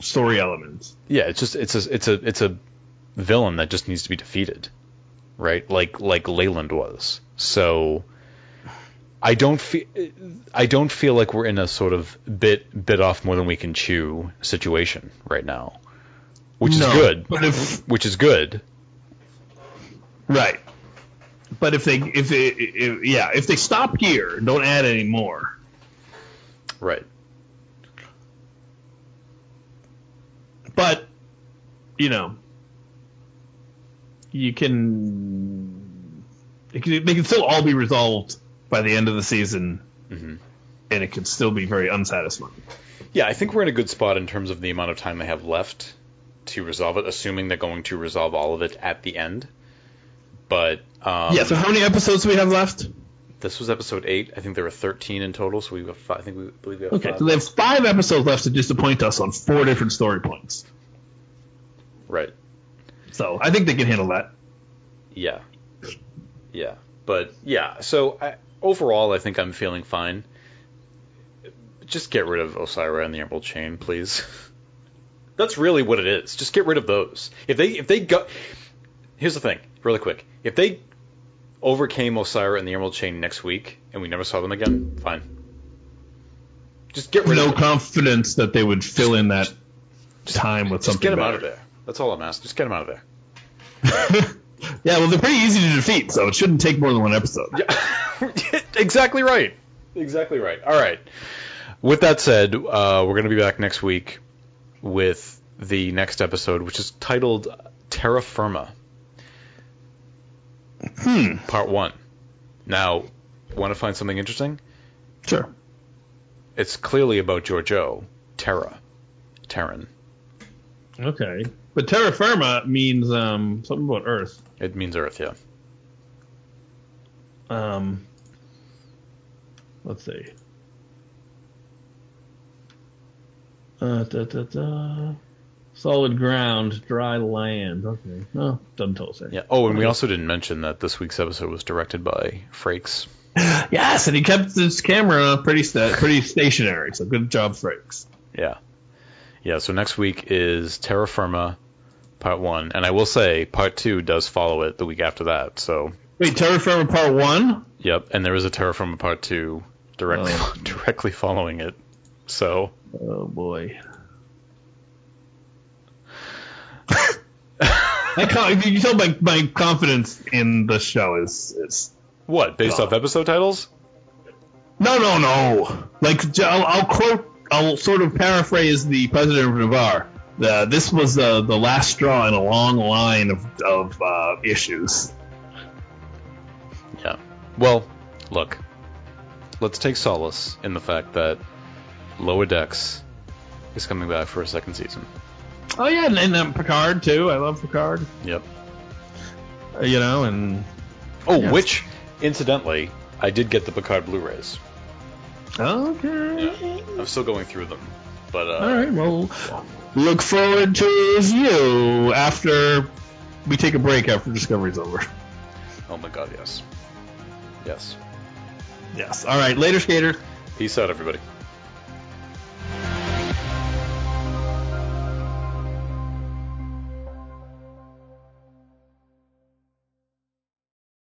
Story elements. Yeah, it's just it's a it's a it's a villain that just needs to be defeated, right? Like like Leland was. So I don't feel I don't feel like we're in a sort of bit bit off more than we can chew situation right now, which is good. But if Which is good. right, but if they if, they, if yeah if they stop here, don't add any more. Right. But you know, you can, it can they can still all be resolved by the end of the season, hmm and it could still be very unsatisfying. Yeah, I think we're in a good spot in terms of the amount of time they have left to resolve it, assuming they're going to resolve all of it at the end. But um, yeah. So how many episodes do we have left? This was episode eight. I think there were thirteen in total, so we have five, I think we believe we have Okay, five. so they have five episodes left to disappoint us on four different story points. Right. So I think they can handle that. Yeah. Yeah. But yeah. So I, overall, I think I'm feeling fine. Just get rid of Osyraa and the Emerald Chain, please. That's really what it is. Just get rid of those. If they if they go, here's the thing, really quick. If they overcame Osyraa and the Emerald Chain next week and we never saw them again, fine. Just get rid No of them. confidence that they would fill in that time with Just something get them out of there. That's all I'm asking. Just get them out of there. yeah, well, they're pretty easy to defeat, so it shouldn't take more than one episode. Yeah, exactly right. Exactly right. All right. With that said, uh, we're going to be back next week with the next episode, which is titled Terra Firma, Hmm. Part One. Now, want to find something interesting? Sure. It's clearly about Georgiou, Terra, Terran. Okay. But terra firma means um, something about Earth. It means Earth, yeah. Um, let's see. Uh, da, da, da. Solid ground, dry land. Okay. Oh, doesn't tell us anything. Yeah. Oh, and we also didn't mention that this week's episode was directed by Frakes. Yes, and he kept his camera pretty sta- pretty stationary. So good job, Frakes. Yeah. Yeah, so next week is Terra Firma Part 1. And I will say, Part 2 does follow it the week after that. So, Wait, Terra Firma Part One. yep. And there is a Terra Firma Part 2 directly, Oh. directly following it. So, Oh boy. I can't, you can tell my, my confidence in the show is, is what? Based Oh. off episode titles? no no no like j- I'll, I'll quote I'll sort of paraphrase the president of Ni'Var. The, this was the the last straw in a long line of of uh, issues. Yeah. Well, look. Let's take solace in the fact that Lower Decks is coming back for a second season. Oh yeah, and, and um, Picard too. I love Picard. Yep. Uh, you know, and Oh, Yes. which, incidentally, I did get the Picard Blu-rays. okay. I'm still going through them. But, uh, All right. Well, look forward to review after we take a break after Discovery's over. oh my god, yes. Yes. Yes. All right. Later, skater. Peace out, everybody.